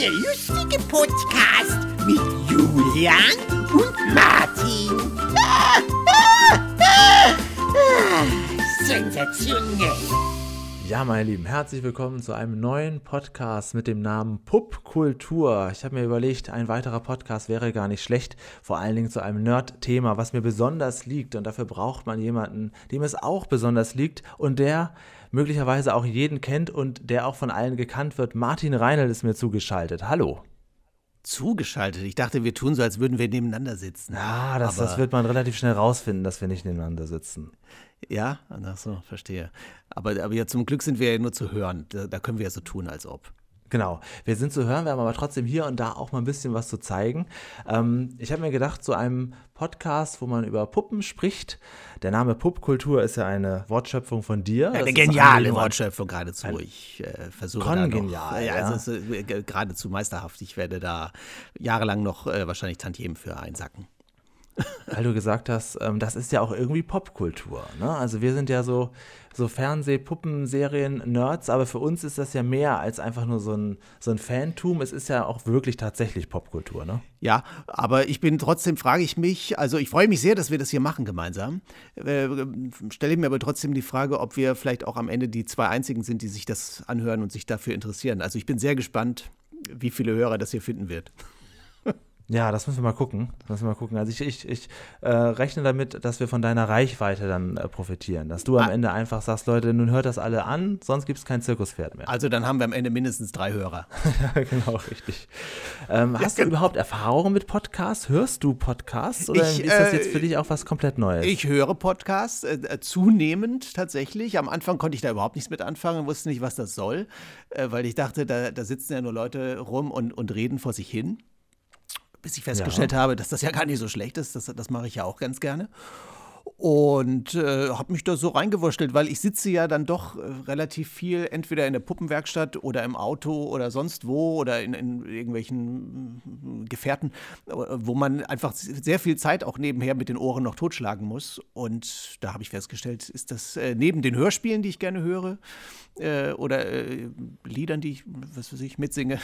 Der lustige Podcast mit Julian und Martin. Ah, ah, sensationell. Ja, meine Lieben, herzlich willkommen zu einem neuen Podcast mit dem Namen Puppkultur. Ich habe mir überlegt, ein weiterer Podcast wäre gar nicht schlecht, vor allen Dingen zu einem Nerd-Thema, was mir besonders liegt. Und dafür braucht man jemanden, dem es auch besonders liegt und der möglicherweise auch jeden kennt und der auch von allen gekannt wird. Martin Reinl ist mir zugeschaltet. Hallo. Zugeschaltet. Ich dachte, wir tun so, als würden wir nebeneinander sitzen. Ja, das, das wird man relativ schnell rausfinden, dass wir nicht nebeneinander sitzen. Ja, ach so, verstehe. Aber, aber ja, zum Glück sind wir ja nur zu hören. Da, da können wir ja so tun, als ob. Genau, wir sind zu hören, wir haben aber trotzdem hier und da auch mal ein bisschen was zu zeigen. Ähm, ich habe mir gedacht, zu einem Podcast, wo man über Puppen spricht, der Name Puppkultur ist ja eine Wortschöpfung von dir. Eine geniale Wortschöpfung geradezu. Ich äh, versuche Kongenial, da noch, ja, also es ist äh, geradezu meisterhaft. Ich werde da jahrelang noch äh, wahrscheinlich Tantiemen für einsacken. Weil du gesagt hast, ähm, das ist ja auch irgendwie Popkultur. Ne? Also wir sind ja so, so Fernseh-, Puppenserien, Nerds, aber für uns ist das ja mehr als einfach nur so ein, so ein Fantum. Es ist ja auch wirklich tatsächlich Popkultur, ne? Ja, aber ich bin trotzdem, frage ich mich, also ich freue mich sehr, dass wir das hier machen gemeinsam. Äh, Stelle mir aber trotzdem die Frage, ob wir vielleicht auch am Ende die zwei einzigen sind, die sich das anhören und sich dafür interessieren. Also ich bin sehr gespannt, wie viele Hörer das hier finden wird. Ja, das müssen wir mal gucken. Das müssen wir mal gucken. Also ich, ich, ich äh, rechne damit, dass wir von deiner Reichweite dann äh, profitieren. Dass du am ah. Ende einfach sagst, Leute, nun hört das alle an, sonst gibt es kein Zirkuspferd mehr. Also dann haben wir am Ende mindestens drei Hörer. ja, genau, richtig. Ähm, ja, hast du überhaupt Erfahrungen mit Podcasts? Hörst du Podcasts oder ich, ist das jetzt für äh, dich auch was komplett Neues? Ich höre Podcasts äh, äh, zunehmend tatsächlich. Am Anfang konnte ich da überhaupt nichts mit anfangen, wusste nicht, was das soll, äh, weil ich dachte, da, da sitzen ja nur Leute rum und, und reden vor sich hin bis ich festgestellt ja. habe, dass das ja gar nicht so schlecht ist. Das, das mache ich ja auch ganz gerne und äh, habe mich da so reingewurschtelt, weil ich sitze ja dann doch äh, relativ viel entweder in der Puppenwerkstatt oder im Auto oder sonst wo oder in, in irgendwelchen mm, Gefährten, äh, wo man einfach sehr viel Zeit auch nebenher mit den Ohren noch totschlagen muss. Und da habe ich festgestellt, ist das äh, neben den Hörspielen, die ich gerne höre, äh, oder Liedern, die ich, was weiß ich, mitsinge,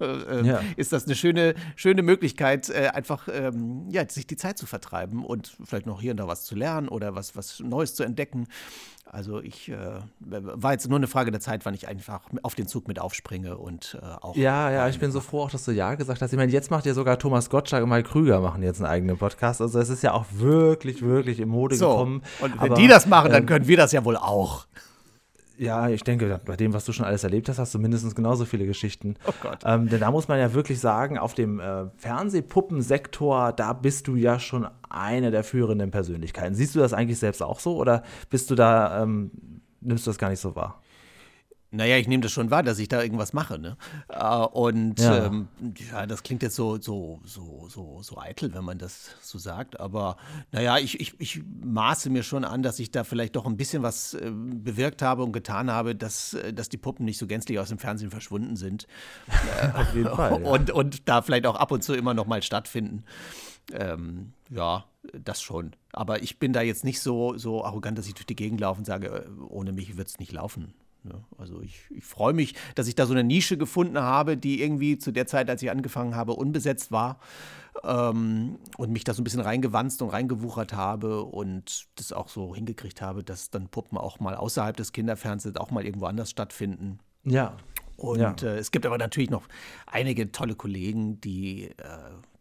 ja. ist das eine schöne, schöne Möglichkeit, einfach ähm, ja, sich die Zeit zu vertreiben und vielleicht noch hier und da was zu lernen oder was, was Neues zu entdecken. Also ich äh, war jetzt nur eine Frage der Zeit, wann ich einfach auf den Zug mit aufspringe und äh, auch. Ja, ja, ich bin so froh, auch dass du ja gesagt hast. Ich meine, jetzt macht ja sogar Thomas Gottschalk und Mike Krüger machen jetzt einen eigenen Podcast. Also es ist ja auch wirklich, wirklich in Mode so, gekommen. Und wenn Aber, die das machen, dann ähm, können wir das ja wohl auch. Ja, ich denke, bei dem, was du schon alles erlebt hast, hast du mindestens genauso viele Geschichten. Oh Gott. Ähm, denn da muss man ja wirklich sagen, auf dem äh, Fernsehpuppensektor, da bist du ja schon eine der führenden Persönlichkeiten. Siehst du das eigentlich selbst auch so oder bist du da, ähm, nimmst du das gar nicht so wahr? Naja, ich nehme das schon wahr, dass ich da irgendwas mache, ne? Äh, und ja. Ähm, ja, das klingt jetzt so, so, so, so, so eitel, wenn man das so sagt. Aber naja, ich, ich, ich maße mir schon an, dass ich da vielleicht doch ein bisschen was äh, bewirkt habe und getan habe, dass, äh, dass die Puppen nicht so gänzlich aus dem Fernsehen verschwunden sind. Auf jeden Fall. Ja. Und, und da vielleicht auch ab und zu immer noch mal stattfinden. Ähm, ja, das schon. Aber ich bin da jetzt nicht so, so arrogant, dass ich durch die Gegend laufe und sage, ohne mich wird es nicht laufen. Ja, also ich, ich freue mich, dass ich da so eine Nische gefunden habe, die irgendwie zu der Zeit, als ich angefangen habe, unbesetzt war ähm, und mich da so ein bisschen reingewanzt und reingewuchert habe und das auch so hingekriegt habe, dass dann Puppen auch mal außerhalb des Kinderfernsehens auch mal irgendwo anders stattfinden. Ja, und ja. äh, es gibt aber natürlich noch einige tolle Kollegen, die, äh,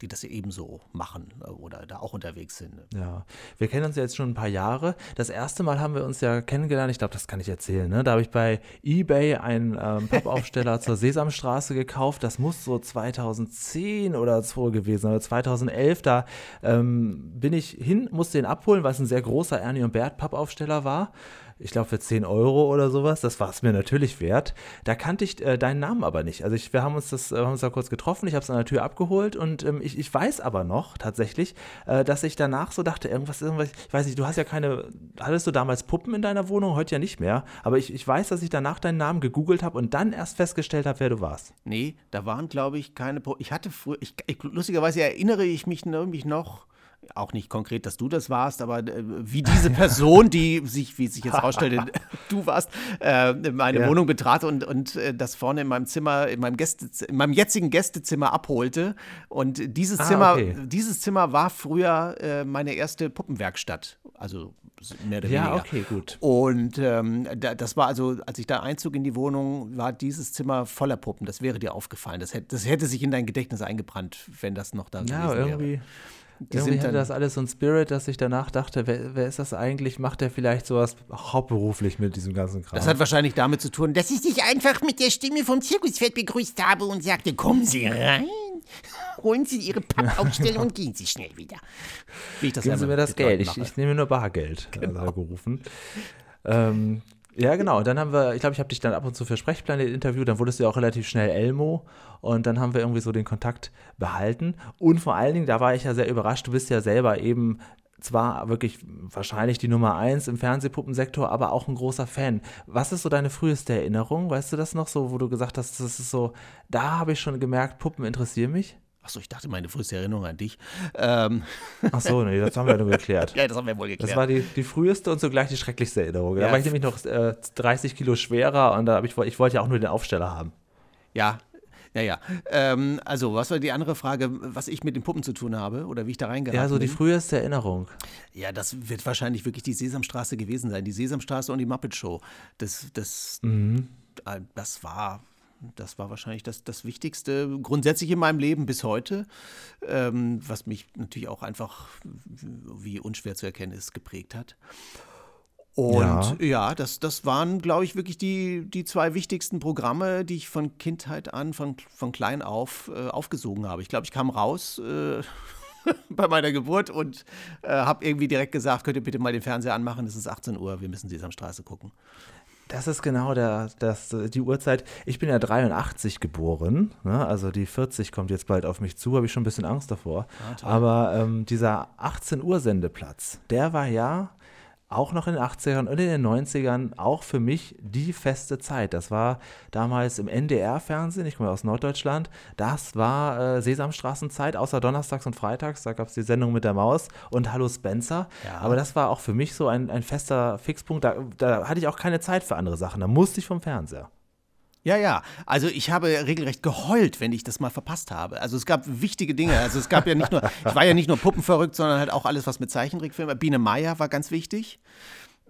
die das ebenso machen äh, oder da auch unterwegs sind. Ja, wir kennen uns ja jetzt schon ein paar Jahre. Das erste Mal haben wir uns ja kennengelernt, ich glaube, das kann ich erzählen. Ne? Da habe ich bei eBay einen ähm, Pappaufsteller zur Sesamstraße gekauft. Das muss so 2010 oder so gewesen, oder 2011. Da ähm, bin ich hin, musste den abholen, weil es ein sehr großer Ernie und Bert Pappaufsteller war ich glaube für 10 Euro oder sowas. Das war es mir natürlich wert. Da kannte ich äh, deinen Namen aber nicht. Also ich, wir haben uns das, äh, haben uns da kurz getroffen, ich habe es an der Tür abgeholt und ähm, ich, ich weiß aber noch tatsächlich, äh, dass ich danach so dachte, irgendwas, irgendwas, ich weiß nicht, du hast ja keine, hattest du damals Puppen in deiner Wohnung? Heute ja nicht mehr. Aber ich, ich weiß, dass ich danach deinen Namen gegoogelt habe und dann erst festgestellt habe, wer du warst. Nee, da waren, glaube ich, keine Puppen. Ich hatte früher, ich, ich, lustigerweise erinnere ich mich nämlich noch auch nicht konkret, dass du das warst, aber äh, wie diese Person, die sich, wie sich jetzt herausstellte, du warst, äh, meine ja. Wohnung betrat und, und äh, das vorne in meinem Zimmer, in meinem, Gäste, in meinem jetzigen Gästezimmer abholte. Und dieses, ah, Zimmer, okay. dieses Zimmer war früher äh, meine erste Puppenwerkstatt. Also mehr oder ja, weniger. Ja, okay, gut. Und ähm, da, das war also, als ich da einzog in die Wohnung, war dieses Zimmer voller Puppen. Das wäre dir aufgefallen. Das hätte, das hätte sich in dein Gedächtnis eingebrannt, wenn das noch da ja, gewesen irgendwie. Die Irgendwie hatte das alles so ein Spirit, dass ich danach dachte, wer, wer ist das eigentlich? Macht der vielleicht sowas hauptberuflich mit diesem ganzen Kram? Das hat wahrscheinlich damit zu tun, dass ich dich einfach mit der Stimme vom Zirkusfeld begrüßt habe und sagte, kommen Sie rein, holen Sie Ihre Pappaufstellung und gehen Sie schnell wieder. Wie ich das Geben Sie mir das Geld, ich, ich, nehme nur Bargeld, genau. hat er gerufen. Ähm, ja, genau. Und dann haben wir, ich glaube, ich habe dich dann ab und zu für Sprechplanet interviewt, dann wurdest du ja auch relativ schnell Elmo und dann haben wir irgendwie so den Kontakt behalten. Und vor allen Dingen, da war ich ja sehr überrascht, du bist ja selber eben zwar wirklich wahrscheinlich die Nummer eins im Fernsehpuppensektor, aber auch ein großer Fan. Was ist so deine früheste Erinnerung? Weißt du das noch so, wo du gesagt hast, das ist so, da habe ich schon gemerkt, Puppen interessieren mich? Achso, ich dachte, meine früheste Erinnerung an dich. Ähm. Achso, nee, das haben wir nur geklärt. ja, das haben wir wohl geklärt. Das war die, die früheste und zugleich die schrecklichste Erinnerung. Ja. Da war ich nämlich noch äh, 30 Kilo schwerer und da ich, ich wollte ja auch nur den Aufsteller haben. Ja, ja, ja. Ähm, also, was war die andere Frage, was ich mit den Puppen zu tun habe oder wie ich da reingeraten bin? Ja, so die früheste Erinnerung. Ja, das wird wahrscheinlich wirklich die Sesamstraße gewesen sein. Die Sesamstraße und die Muppet Show. Das, das, mhm. Äh, das war das war wahrscheinlich das, das Wichtigste grundsätzlich in meinem Leben bis heute, ähm, was mich natürlich auch einfach, wie unschwer zu erkennen ist, geprägt hat. Und ja, ja das, das waren, glaube ich, wirklich die, die zwei wichtigsten Programme, die ich von Kindheit an, von, von klein auf äh, aufgesogen habe. Ich glaube, ich kam raus äh, bei meiner Geburt und äh, habe irgendwie direkt gesagt, könnt ihr bitte mal den Fernseher anmachen, es ist 18 Uhr, wir müssen Sesamstraße gucken. Das ist genau der, das, die Uhrzeit. Ich bin ja 83 geboren, ne? also die 40 kommt jetzt bald auf mich zu, habe ich schon ein bisschen Angst davor. Ah, Aber ähm, dieser 18 Uhr Sendeplatz, der war ja auch noch in den 80ern und in den 90ern auch für mich die feste Zeit. Das war damals im NDR-Fernsehen, ich komme aus Norddeutschland, das war äh, Sesamstraßenzeit, außer donnerstags und freitags, da gab es die Sendung mit der Maus und Hallo Spencer. Ja. Aber das war auch für mich so ein, ein fester Fixpunkt, da, da hatte ich auch keine Zeit für andere Sachen, da musste ich vom Fernseher. Ja, ja. Also ich habe regelrecht geheult, wenn ich das mal verpasst habe. Also es gab wichtige Dinge. Also es gab ja nicht nur, ich war ja nicht nur puppenverrückt, sondern halt auch alles, was mit Zeichentrickfilmen. Biene Meier war ganz wichtig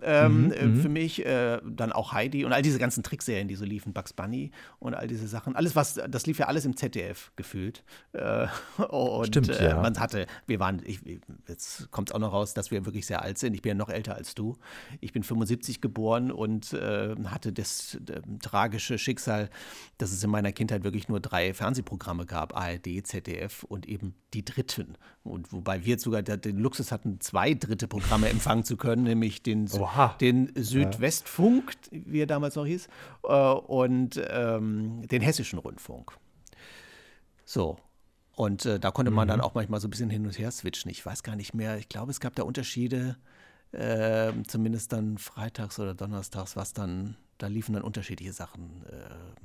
ähm, mhm, äh, mhm. für mich. Äh, dann auch Heidi und all diese ganzen Trickserien, die so liefen, Bugs Bunny und all diese Sachen. Alles, was, das lief ja alles im ZDF gefühlt. Äh, und Stimmt, äh, ja. man hatte, wir waren, ich, jetzt kommt es auch noch raus, dass wir wirklich sehr alt sind. Ich bin ja noch älter als du. Ich bin 75 geboren und äh, hatte das tragische Schicksal, dass es in meiner Kindheit wirklich nur drei Fernsehprogramme gab: ARD, ZDF und eben die dritten. Und wobei wir sogar den Luxus hatten, zwei dritte Programme empfangen zu können, nämlich den, den Südwestfunk, wie er damals noch hieß, äh, und ähm, den Hessischen Rundfunk. So. Und äh, da konnte man mhm. dann auch manchmal so ein bisschen hin und her switchen. Ich weiß gar nicht mehr. Ich glaube, es gab da Unterschiede, äh, zumindest dann freitags oder donnerstags, was dann, da liefen dann unterschiedliche Sachen. Äh,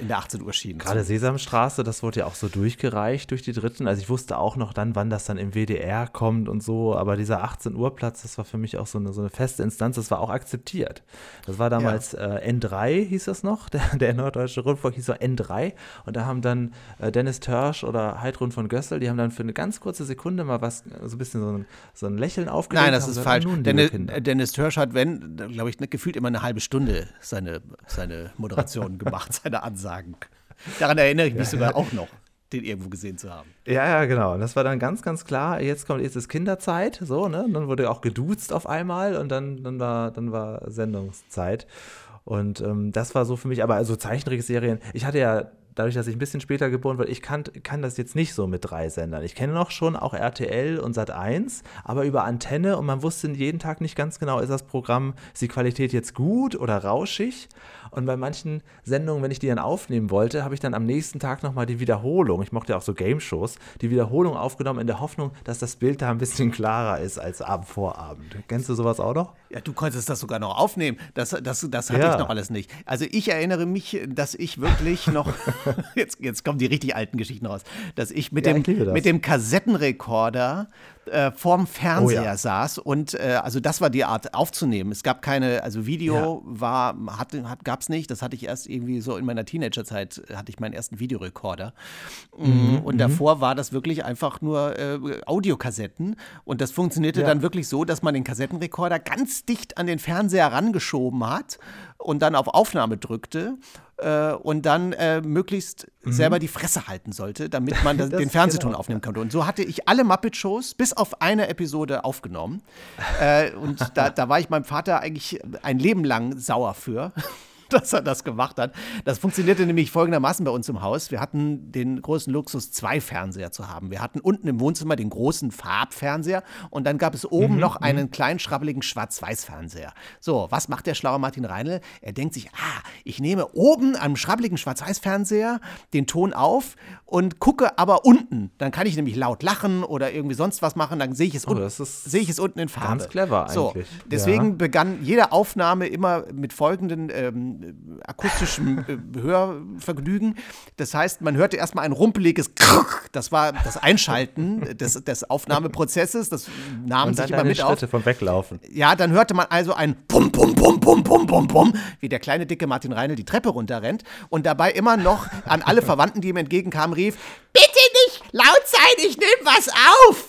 in der 18 Uhr Schiene. Gerade Sesamstraße, das wurde ja auch so durchgereicht durch die Dritten. Also ich wusste auch noch dann, wann das dann im WDR kommt und so. Aber dieser 18 Uhr Platz, das war für mich auch so eine, so eine feste Instanz. Das war auch akzeptiert. Das war damals ja. äh, N3 hieß das noch. Der, der Norddeutsche Rundfunk hieß so N3. Und da haben dann äh, Dennis Törsch oder Heidrun von Gössel, die haben dann für eine ganz kurze Sekunde mal was, so ein bisschen so ein, so ein Lächeln aufgelegt. Nein, das ist falsch. Dennis, Dennis Törsch hat, wenn, glaube ich, gefühlt immer eine halbe Stunde seine, seine Moderation gemacht, seine. Ansagen. Daran erinnere ich mich sogar auch noch den irgendwo gesehen zu haben. Ja, ja, genau. Und das war dann ganz, ganz klar, jetzt kommt jetzt ist Kinderzeit, so, ne? Und dann wurde auch geduzt auf einmal und dann, dann, war, dann war Sendungszeit. Und ähm, das war so für mich, aber also Zeichentrickserien, ich hatte ja dadurch, dass ich ein bisschen später geboren wurde, ich kann, kann das jetzt nicht so mit drei Sendern. Ich kenne noch schon auch RTL und Sat 1, aber über Antenne und man wusste jeden Tag nicht ganz genau, ist das Programm, ist die Qualität jetzt gut oder rauschig? Und bei manchen Sendungen, wenn ich die dann aufnehmen wollte, habe ich dann am nächsten Tag nochmal die Wiederholung, ich mochte ja auch so Game-Shows, die Wiederholung aufgenommen in der Hoffnung, dass das Bild da ein bisschen klarer ist als Abend Vorabend. Kennst du sowas auch noch? Ja, du konntest das sogar noch aufnehmen. Das, das, das hatte ja. ich noch alles nicht. Also ich erinnere mich, dass ich wirklich noch jetzt, jetzt kommen die richtig alten Geschichten raus, dass ich mit, Ja, dem, ich mit dem Kassettenrekorder äh, vorm Fernseher Oh ja. saß und äh, also das war die Art aufzunehmen. Es gab keine, also Video Ja. war, hatte, hat, gab es nicht, das hatte ich erst irgendwie so in meiner Teenagerzeit, äh, hatte ich meinen ersten Videorekorder. Mm, und davor war das wirklich einfach nur äh, Audiokassetten und das funktionierte Ja. dann wirklich so, dass man den Kassettenrekorder ganz dicht an den Fernseher rangeschoben hat und dann auf Aufnahme drückte äh, und dann äh, möglichst selber die Fresse halten sollte, damit man das, Das den Fernsehton genau, aufnehmen konnte. Und so hatte ich alle Muppet-Shows bis auf eine Episode aufgenommen. äh, und da, da war ich meinem Vater eigentlich ein Leben lang sauer für. Dass er das gemacht hat. Das funktionierte nämlich folgendermaßen bei uns im Haus. Wir hatten den großen Luxus, zwei Fernseher zu haben. Wir hatten unten im Wohnzimmer den großen Farbfernseher und dann gab es oben noch einen kleinen, schrabbeligen Schwarz-Weiß-Fernseher. So, was macht der schlaue Martin Reinl? Er denkt sich, ah, ich nehme oben am schrabbeligen Schwarz-Weiß-Fernseher den Ton auf und gucke aber unten. Dann kann ich nämlich laut lachen oder irgendwie sonst was machen. Dann sehe ich es, Oh, sehe ich es unten in Farbe. ganz clever So, eigentlich. deswegen Ja. begann jede Aufnahme immer mit folgenden ähm, akustischem äh, Hörvergnügen. Das heißt, man hörte erstmal ein rumpeliges Krrrk. Das war das Einschalten des, des Aufnahmeprozesses. Das nahm sich immer mit auf. Schritte vom Weglaufen. Ja, dann hörte man also ein Pum, Pum, Pum, Pum, Pum, Pum, Pum, wie der kleine, dicke Martin Reinl die Treppe runterrennt und dabei immer noch an alle Verwandten, die ihm entgegenkamen, rief, bitte nicht laut sein, ich nehme was auf.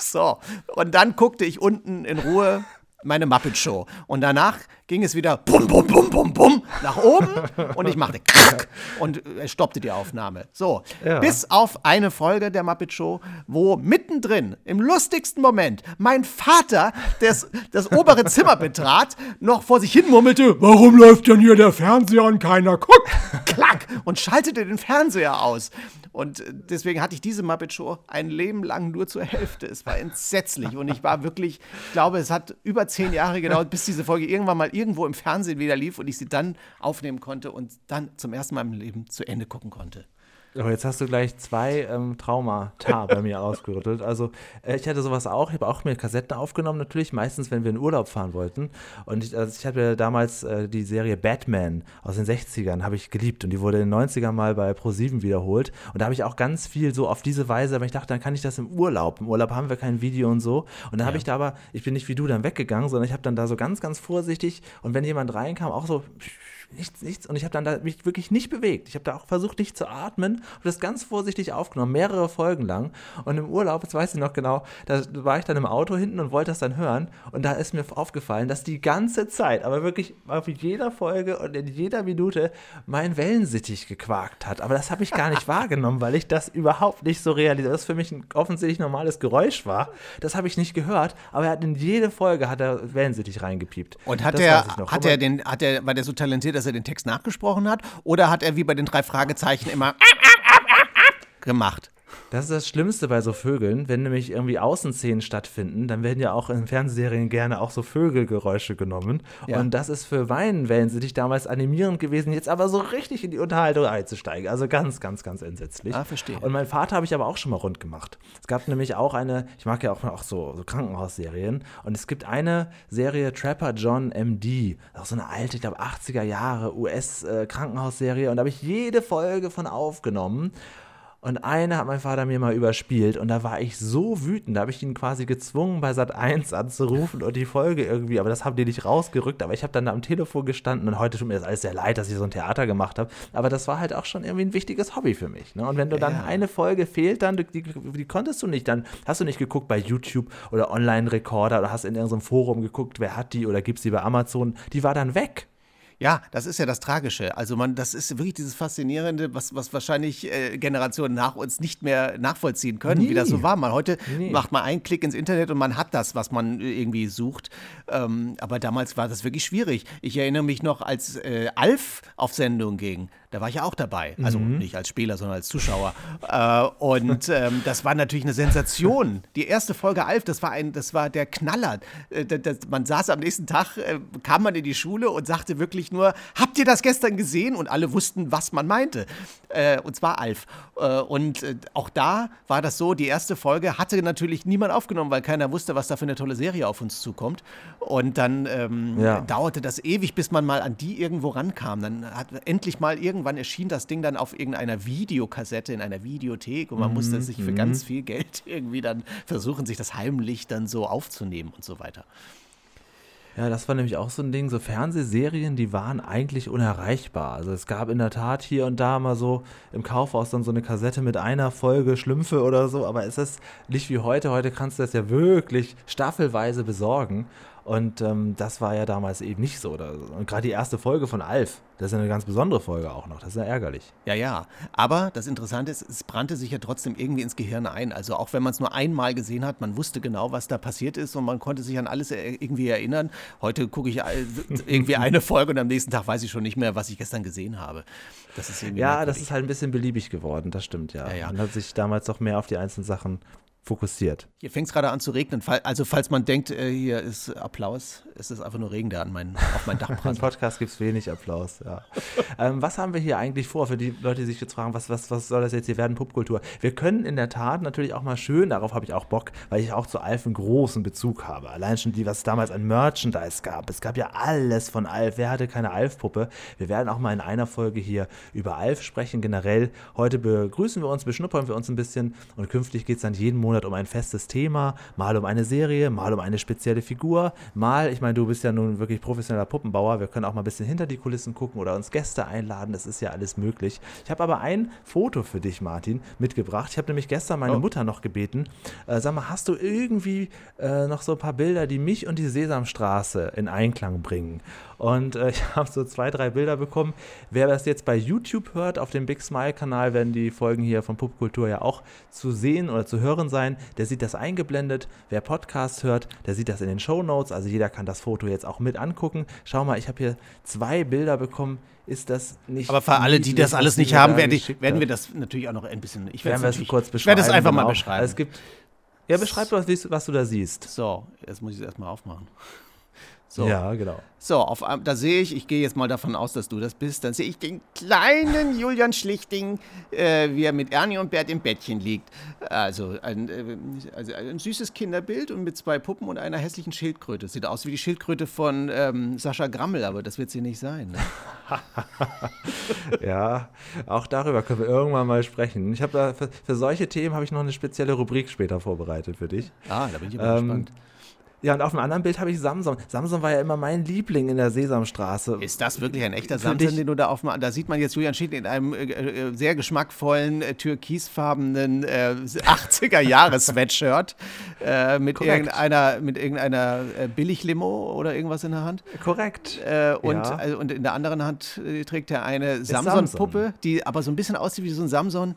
So, und dann guckte ich unten in Ruhe meine Muppet Show. Und danach ging es wieder bum, bum, bum, bum, bum nach oben und ich machte krack und äh, stoppte die Aufnahme. So, Ja. bis auf eine Folge der Muppet Show, wo mittendrin, im lustigsten Moment, mein Vater das, das obere Zimmer betrat, noch vor sich hin murmelte, warum läuft denn hier der Fernseher und keiner guckt? Klack! Und schaltete den Fernseher aus. Und äh, deswegen hatte ich diese Muppet Show ein Leben lang nur zur Hälfte. Es war entsetzlich und ich war wirklich, ich glaube, es hat über zehn Jahre gedauert, bis diese Folge irgendwann mal irgendwo im Fernsehen wieder lief und ich sie dann aufnehmen konnte und dann zum ersten Mal im Leben zu Ende gucken konnte. Aber jetzt hast du gleich zwei ähm, Traumata bei mir ausgerüttelt. Also äh, ich hatte sowas auch. Ich habe auch mir Kassetten aufgenommen natürlich, meistens wenn wir in Urlaub fahren wollten. Und ich, also ich hatte damals äh, die Serie Batman aus den 60ern, habe ich geliebt. Und die wurde in den 90ern mal bei Pro7 wiederholt. Und da habe ich auch ganz viel so auf diese Weise, aber ich dachte, dann kann ich das im Urlaub. Im Urlaub haben wir kein Video und so. Und dann habe ich da aber, ich bin nicht wie du dann weggegangen, sondern ich habe dann da so ganz, ganz vorsichtig und wenn jemand reinkam, auch so nichts, nichts. Und ich habe dann da mich wirklich nicht bewegt. Ich habe da auch versucht, nicht zu atmen und das ganz vorsichtig aufgenommen, mehrere Folgen lang. Und im Urlaub, jetzt weiß ich noch genau, da war ich dann im Auto hinten und wollte das dann hören. Und da ist mir aufgefallen, dass die ganze Zeit, aber wirklich auf jeder Folge und in jeder Minute mein Wellensittich gequakt hat. Aber das habe ich gar nicht wahrgenommen, weil ich das überhaupt nicht so realisiert. Das für mich ein offensichtlich normales Geräusch war. Das habe ich nicht gehört. Aber er hat in jede Folge hat er Wellensittich reingepiept. Und hat Das er, hat er den, hat er, war der so talentiert, dass er den Text nachgesprochen hat? Oder hat er wie bei den drei Fragezeichen immer gemacht? Das ist das Schlimmste bei so Vögeln, wenn nämlich irgendwie Außenszenen stattfinden, dann werden ja auch in Fernsehserien gerne auch so Vögelgeräusche genommen. Ja. Und das ist für Weinwellensittich damals animierend gewesen, jetzt aber so richtig in die Unterhaltung einzusteigen. Also ganz, ganz, ganz entsetzlich. Ah, verstehe. Und mein Vater habe ich aber auch schon mal rund gemacht. Es gab nämlich auch eine, ich mag ja auch, auch so, so Krankenhausserien, und es gibt eine Serie Trapper John MD, auch so eine alte, ich glaube 80er Jahre US-Krankenhausserie, und da habe ich jede Folge von aufgenommen. Und eine hat mein Vater mir mal überspielt und da war ich so wütend, da habe ich ihn quasi gezwungen, bei Sat 1 anzurufen und die Folge irgendwie, aber das haben die nicht rausgerückt, aber ich habe dann da am Telefon gestanden und heute tut mir das alles sehr leid, dass ich so ein Theater gemacht habe, aber das war halt auch schon irgendwie ein wichtiges Hobby für mich. Ne? Und wenn du dann Ja. eine Folge fehlt, dann die, die konntest du nicht, dann hast du nicht geguckt bei YouTube oder Online-Recorder oder hast in irgendeinem Forum geguckt, wer hat die oder gibt's die bei Amazon, die war dann weg. Ja, das ist ja das Tragische. Also man, das ist wirklich dieses Faszinierende, was, was wahrscheinlich äh, Generationen nach uns nicht mehr nachvollziehen können, wie Nie. das so war. Man heute Nie. macht man einen Klick ins Internet und man hat das, was man äh, irgendwie sucht. Ähm, aber damals war das wirklich schwierig. Ich erinnere mich noch, als äh, Alf auf Sendung ging. Da war ich ja auch dabei. Also nicht als Spieler, sondern als Zuschauer. äh, und ähm, das war natürlich eine Sensation. Die erste Folge Alf, das war ein, das war der Knaller. Äh, das, man saß am nächsten Tag, äh, kam man in die Schule und sagte wirklich nur, habt ihr das gestern gesehen? Und alle wussten, was man meinte. Äh, und zwar Alf. Äh, und äh, auch da war das so, die erste Folge hatte natürlich niemand aufgenommen, weil keiner wusste, was da für eine tolle Serie auf uns zukommt. Und dann ähm, Ja. dauerte das ewig, bis man mal an die irgendwo rankam. Dann hat endlich mal irgendwann irgendwann erschien das Ding dann auf irgendeiner Videokassette in einer Videothek und man musste sich für ganz viel Geld irgendwie dann versuchen, sich das heimlich dann so aufzunehmen und so weiter. Ja, das war nämlich auch so ein Ding, so Fernsehserien, die waren eigentlich unerreichbar. Also es gab in der Tat hier und da mal so im Kaufhaus dann so eine Kassette mit einer Folge Schlümpfe oder so, aber es ist nicht wie heute. Heute kannst du das ja wirklich staffelweise besorgen. Und ähm, das war ja damals eben nicht so. Und gerade die erste Folge von Alf, das ist ja eine ganz besondere Folge auch noch. Das ist ja ärgerlich. Ja, ja. Aber das Interessante ist, es brannte sich ja trotzdem irgendwie ins Gehirn ein. Also auch wenn man es nur einmal gesehen hat, man wusste genau, was da passiert ist und man konnte sich an alles irgendwie erinnern. Heute gucke ich irgendwie eine Folge und am nächsten Tag weiß ich schon nicht mehr, was ich gestern gesehen habe. Das ist ja, merkwürdig. das ist halt ein bisschen beliebig geworden, das stimmt ja. ja, ja. Man hat sich damals doch mehr auf die einzelnen Sachen fokussiert. Hier fängt es gerade an zu regnen. Also falls man denkt, äh, hier ist Applaus, ist es einfach nur Regen, der an mein, auf mein Dach prasselt. Im Podcast gibt es wenig Applaus, ja. ähm, was haben wir hier eigentlich vor für die Leute, die sich jetzt fragen, was, was, was soll das jetzt hier werden, Popkultur? Wir können in der Tat natürlich auch mal schön, darauf habe ich auch Bock, weil ich auch zu Alf einen großen Bezug habe. Allein schon die, was es damals an Merchandise gab. Es gab ja alles von Alf. Wer hatte keine Alf-Puppe? Wir werden auch mal in einer Folge hier über Alf sprechen, generell. Heute begrüßen wir uns, beschnuppern wir uns ein bisschen und künftig geht es dann jeden Monat Monat um ein festes Thema, mal um eine Serie, mal um eine spezielle Figur, mal, ich meine, du bist ja nun wirklich professioneller Puppenbauer, wir können auch mal ein bisschen hinter die Kulissen gucken oder uns Gäste einladen, das ist ja alles möglich. Ich habe aber ein Foto für dich, Martin, mitgebracht. Ich habe nämlich gestern meine oh. Mutter noch gebeten, äh, sag mal, hast du irgendwie äh, noch so ein paar Bilder, die mich und die Sesamstraße in Einklang bringen? Und äh, ich habe so zwei, drei Bilder bekommen. Wer das jetzt bei YouTube hört, auf dem Big Smile-Kanal werden die Folgen hier von Popkultur ja auch zu sehen oder zu hören sein. Der sieht das eingeblendet. Wer Podcast hört, der sieht das in den Show Notes. Also jeder kann das Foto jetzt auch mit angucken. Schau mal, ich habe hier zwei Bilder bekommen. Ist das nicht. Aber für alle, die das alles nicht haben, werden, ich, werden wir das natürlich auch noch ein bisschen. Ich werde es kurz beschreiben. Ich werde es einfach genau. mal beschreiben. Also es gibt. Ja, beschreib doch, was du da siehst. So, jetzt muss ich es erstmal aufmachen. So. Ja, genau. So, auf, da sehe ich, ich gehe jetzt mal davon aus, dass du das bist, dann sehe ich den kleinen Julian Schlichting, äh, wie er mit Ernie und Bert im Bettchen liegt. Also ein, äh, also ein süßes Kinderbild und mit zwei Puppen und einer hässlichen Schildkröte. Sieht aus wie die Schildkröte von ähm, Sascha Grammel, aber das wird sie nicht sein. Ne? ja, auch darüber können wir irgendwann mal sprechen. Ich habe da für, für solche Themen habe ich noch eine spezielle Rubrik später vorbereitet für dich. Ah, da bin ich aber ähm, gespannt. Ja, und auf dem anderen Bild habe ich Samson. Samson war ja immer mein Liebling in der Sesamstraße. Ist das wirklich ein echter Samson, den du da aufmachst? Da sieht man jetzt Julian Schied in einem äh, äh, sehr geschmackvollen, äh, türkisfarbenen äh, 80er-Jahres-Sweatshirt äh, mit, irgendeiner, mit irgendeiner äh, Billiglimo oder irgendwas in der Hand. Korrekt. und, ja. und in der anderen Hand trägt er eine Samson-Puppe, die aber so ein bisschen aussieht wie so ein Samson,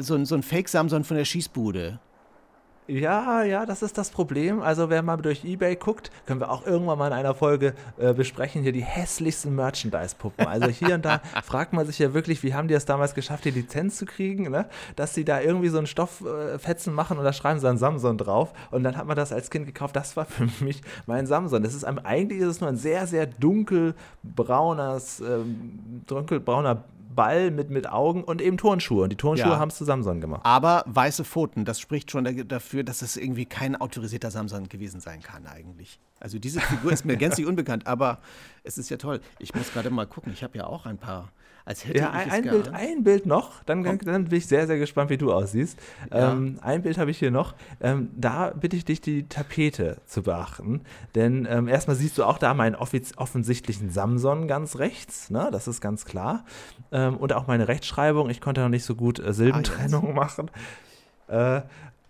so, so ein Fake-Samson von der Schießbude. Ja, ja, das ist das Problem. Also, wer mal durch Ebay guckt, können wir auch irgendwann mal in einer Folge äh, besprechen, hier die hässlichsten Merchandise-Puppen. Also, hier und da fragt man sich ja wirklich, wie haben die es damals geschafft, die Lizenz zu kriegen, ne? dass sie da irgendwie so einen Stofffetzen äh, machen und da schreiben sie dann Samson drauf. Und dann hat man das als Kind gekauft. Das war für mich mein Samson. Das ist eigentlich ist es nur ein sehr, sehr dunkelbraunes, ähm, dunkelbrauner Ball mit, mit Augen und eben Turnschuhe. Und die Turnschuhe ja. haben es zu Samson gemacht. Aber weiße Pfoten, das spricht schon dafür, dass es irgendwie kein autorisierter Samson gewesen sein kann eigentlich. Also diese Figur ist mir gänzlich unbekannt, aber es ist ja toll. Ich muss gerade mal gucken, ich habe ja auch ein paar als hätte ja, ich ein, Bild, ein Bild noch, dann, dann, bin ich sehr, sehr gespannt, wie du aussiehst. Ja. Ähm, ein Bild habe ich hier noch. Ähm, da bitte ich dich, die Tapete zu beachten. Denn ähm, erstmal siehst du auch da meinen offensichtlichen Samson ganz rechts. Ne? Das ist ganz klar. Ähm, und auch meine Rechtschreibung. Ich konnte noch nicht so gut äh, Silbentrennung ah, machen. Äh,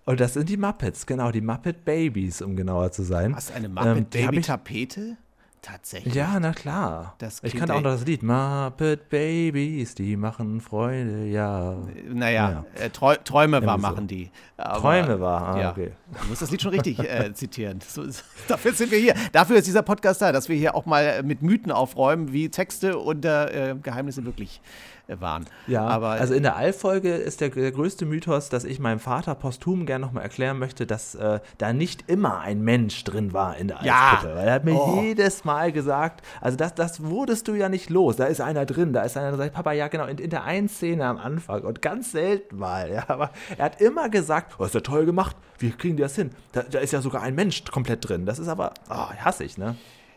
und das sind die Muppets, genau, die Muppet Babies, um genauer zu sein. Was, eine Muppet ähm, Baby Tapete? Tatsächlich. Ja, na klar. Ich kannte auch noch das Lied. Muppet Babies, die machen Freude, ja. Naja, ja. Äh, Trau Träume war, machen die. Aber, Träume war, ah, ja. okay. Du musst das Lied schon richtig äh, zitieren. So, dafür sind wir hier. Dafür ist dieser Podcast da, dass wir hier auch mal mit Mythen aufräumen, wie Texte und äh, Geheimnisse wirklich waren. Ja, aber also in der All-Folge ist der, der, größte Mythos, dass ich meinem Vater posthum gerne nochmal erklären möchte, dass äh, da nicht immer ein Mensch drin war in der Eispuppe. Ja. Weil er hat mir oh. jedes Mal gesagt, also das, das wurdest du ja nicht los. Da ist einer drin, da ist einer, sagt Papa, ja genau, in, in der einen Szene am Anfang und ganz selten mal, ja, aber er hat immer gesagt, oh, ist ja toll gemacht, wie kriegen die das hin? Da, da ist ja sogar ein Mensch komplett drin. Das ist aber, oh, hasse ich, ne?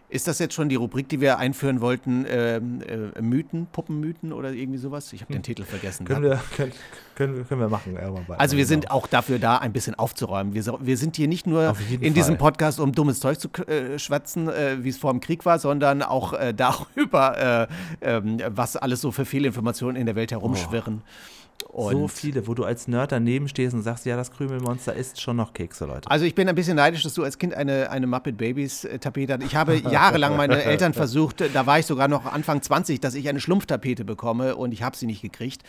Ist das jetzt schon die Rubrik, die wir einführen wollten? Ähm, äh, Mythen, Puppenmythen oder irgendwie sowas? Ich habe den Titel vergessen. Können wir, können, können, können wir machen. Also wir sind Genau. auch dafür da, ein bisschen aufzuräumen. Wir, wir sind hier nicht nur in diesem Fall. Podcast, um dummes Zeug zu äh, schwatzen, äh, wie es vor dem Krieg war, sondern auch äh, darüber, äh, ähm, was alles so für Fehlinformationen in der Welt herumschwirren. Und so viele, wo du als Nerd daneben stehst und sagst, ja, das Krümelmonster isst schon noch Kekse, Leute. Also ich bin ein bisschen neidisch, dass du als Kind eine, eine Muppet Babies äh, Tapete hattest. Ich habe jahrelang meine Eltern versucht, da war ich sogar noch Anfang 20, dass ich eine Schlumpftapete bekomme und ich habe sie nicht gekriegt,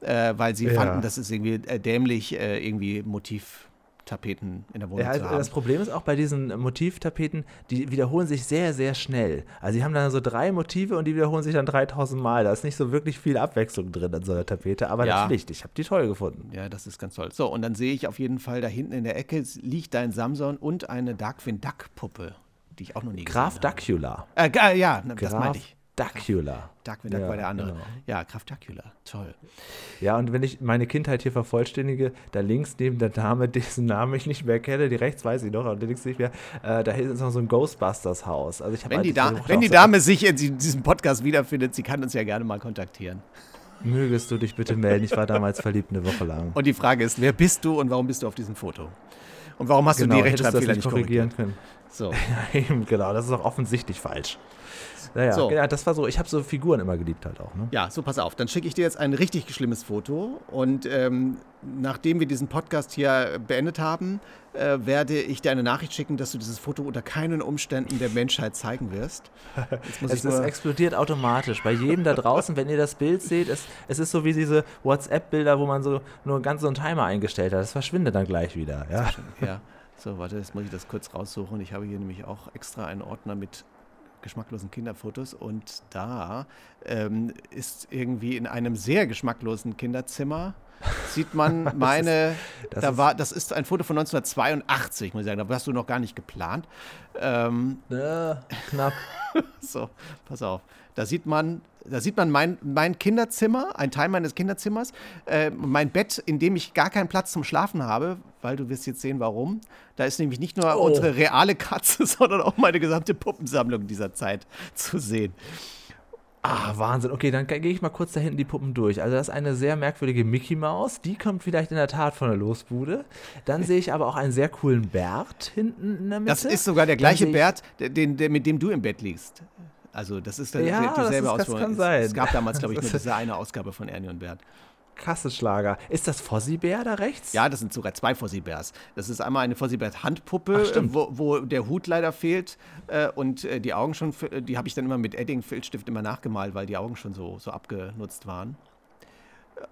äh, weil sie Ja. fanden, das ist irgendwie äh, dämlich, äh, irgendwie Motivtapeten in der Wohnung Ja, zu haben. das Problem ist auch bei diesen Motivtapeten, die wiederholen sich sehr, sehr schnell. Also sie haben dann so drei Motive und die wiederholen sich dann 3000 Mal. Da ist nicht so wirklich viel Abwechslung drin in so einer Tapete, aber Ja. natürlich, ich habe die toll gefunden. Ja, das ist ganz toll. So, und dann sehe ich auf jeden Fall da hinten in der Ecke liegt dein Samson und eine Darkwing Duck Puppe, die ich auch noch nie Graf gesehen Dacula. habe. Äh, ga- ja, das Graf meinte ich. Dacula. Darkwing Duck Ja, war der andere. genau. Ja, Graf Dacula. Toll. Ja, und wenn ich meine Kindheit hier vervollständige, da links neben der Dame, dessen Namen ich nicht mehr kenne, die rechts weiß ich noch, aber die links nicht mehr, äh, da ist noch so ein Ghostbusters-Haus. Also ich Wenn die, da wenn die so- Dame sich in diesem Podcast wiederfindet, sie kann uns ja gerne mal kontaktieren. Mögest du dich bitte melden? Ich war damals verliebt eine Woche lang. Und die Frage ist, wer bist du und warum bist du auf diesem Foto? Und warum hast genau, du die Rechtschreibfehler nicht korrigieren korrigiert? können. So. Genau, das ist auch offensichtlich falsch. Naja, So. ja, das war so, ich habe so Figuren immer geliebt halt auch, ne? Ja, so pass auf. Dann schicke ich dir jetzt ein richtig schlimmes Foto. Und ähm, nachdem wir diesen Podcast hier beendet haben, äh, werde ich dir eine Nachricht schicken, dass du dieses Foto unter keinen Umständen der Menschheit zeigen wirst. Es ist explodiert automatisch. Bei jedem da draußen, wenn ihr das Bild seht, es, es ist so wie diese WhatsApp-Bilder, wo man so nur ganz so einen Timer eingestellt hat. Das verschwindet dann gleich wieder. Ja. ja, so, warte, jetzt muss ich das kurz raussuchen. Ich habe hier nämlich auch extra einen Ordner mit geschmacklosen Kinderfotos und da ähm, ist irgendwie in einem sehr geschmacklosen Kinderzimmer sieht man meine, das da ist- war, das ist ein Foto von 1982, muss ich sagen, da warst du noch gar nicht geplant. Ähm, Äh, knapp. so, pass auf. Da sieht man, da sieht man mein, mein Kinderzimmer, ein Teil meines Kinderzimmers, äh, mein Bett, in dem ich gar keinen Platz zum Schlafen habe, weil du wirst jetzt sehen, warum. Da ist nämlich nicht nur Oh. unsere reale Katze, sondern auch meine gesamte Puppensammlung dieser Zeit zu sehen. Ah, Wahnsinn. Okay, dann gehe ich mal kurz da hinten die Puppen durch. Also das ist eine sehr merkwürdige Mickey Maus. Die kommt vielleicht in der Tat von der Losbude. Dann sehe ich aber auch einen sehr coolen Bert hinten in der Mitte. Das ist sogar der gleiche Bert, den, der, mit dem du im Bett liegst. Also das ist der, Ja, der, das dieselbe ist- das Ausgabe. kann Es- sein. Es gab damals, glaube ich, nur Das diese eine Ausgabe von Ernie und Bert. Kasseschlager. Ist das Fossi-Bär da rechts? Ja, das sind sogar zwei Fossi-Bärs. Das ist einmal eine Fossi-Bär-Handpuppe, wo, wo der Hut leider fehlt äh, und äh, die Augen schon, die habe ich dann immer mit Edding-Filzstift immer nachgemalt, weil die Augen schon so, so abgenutzt waren.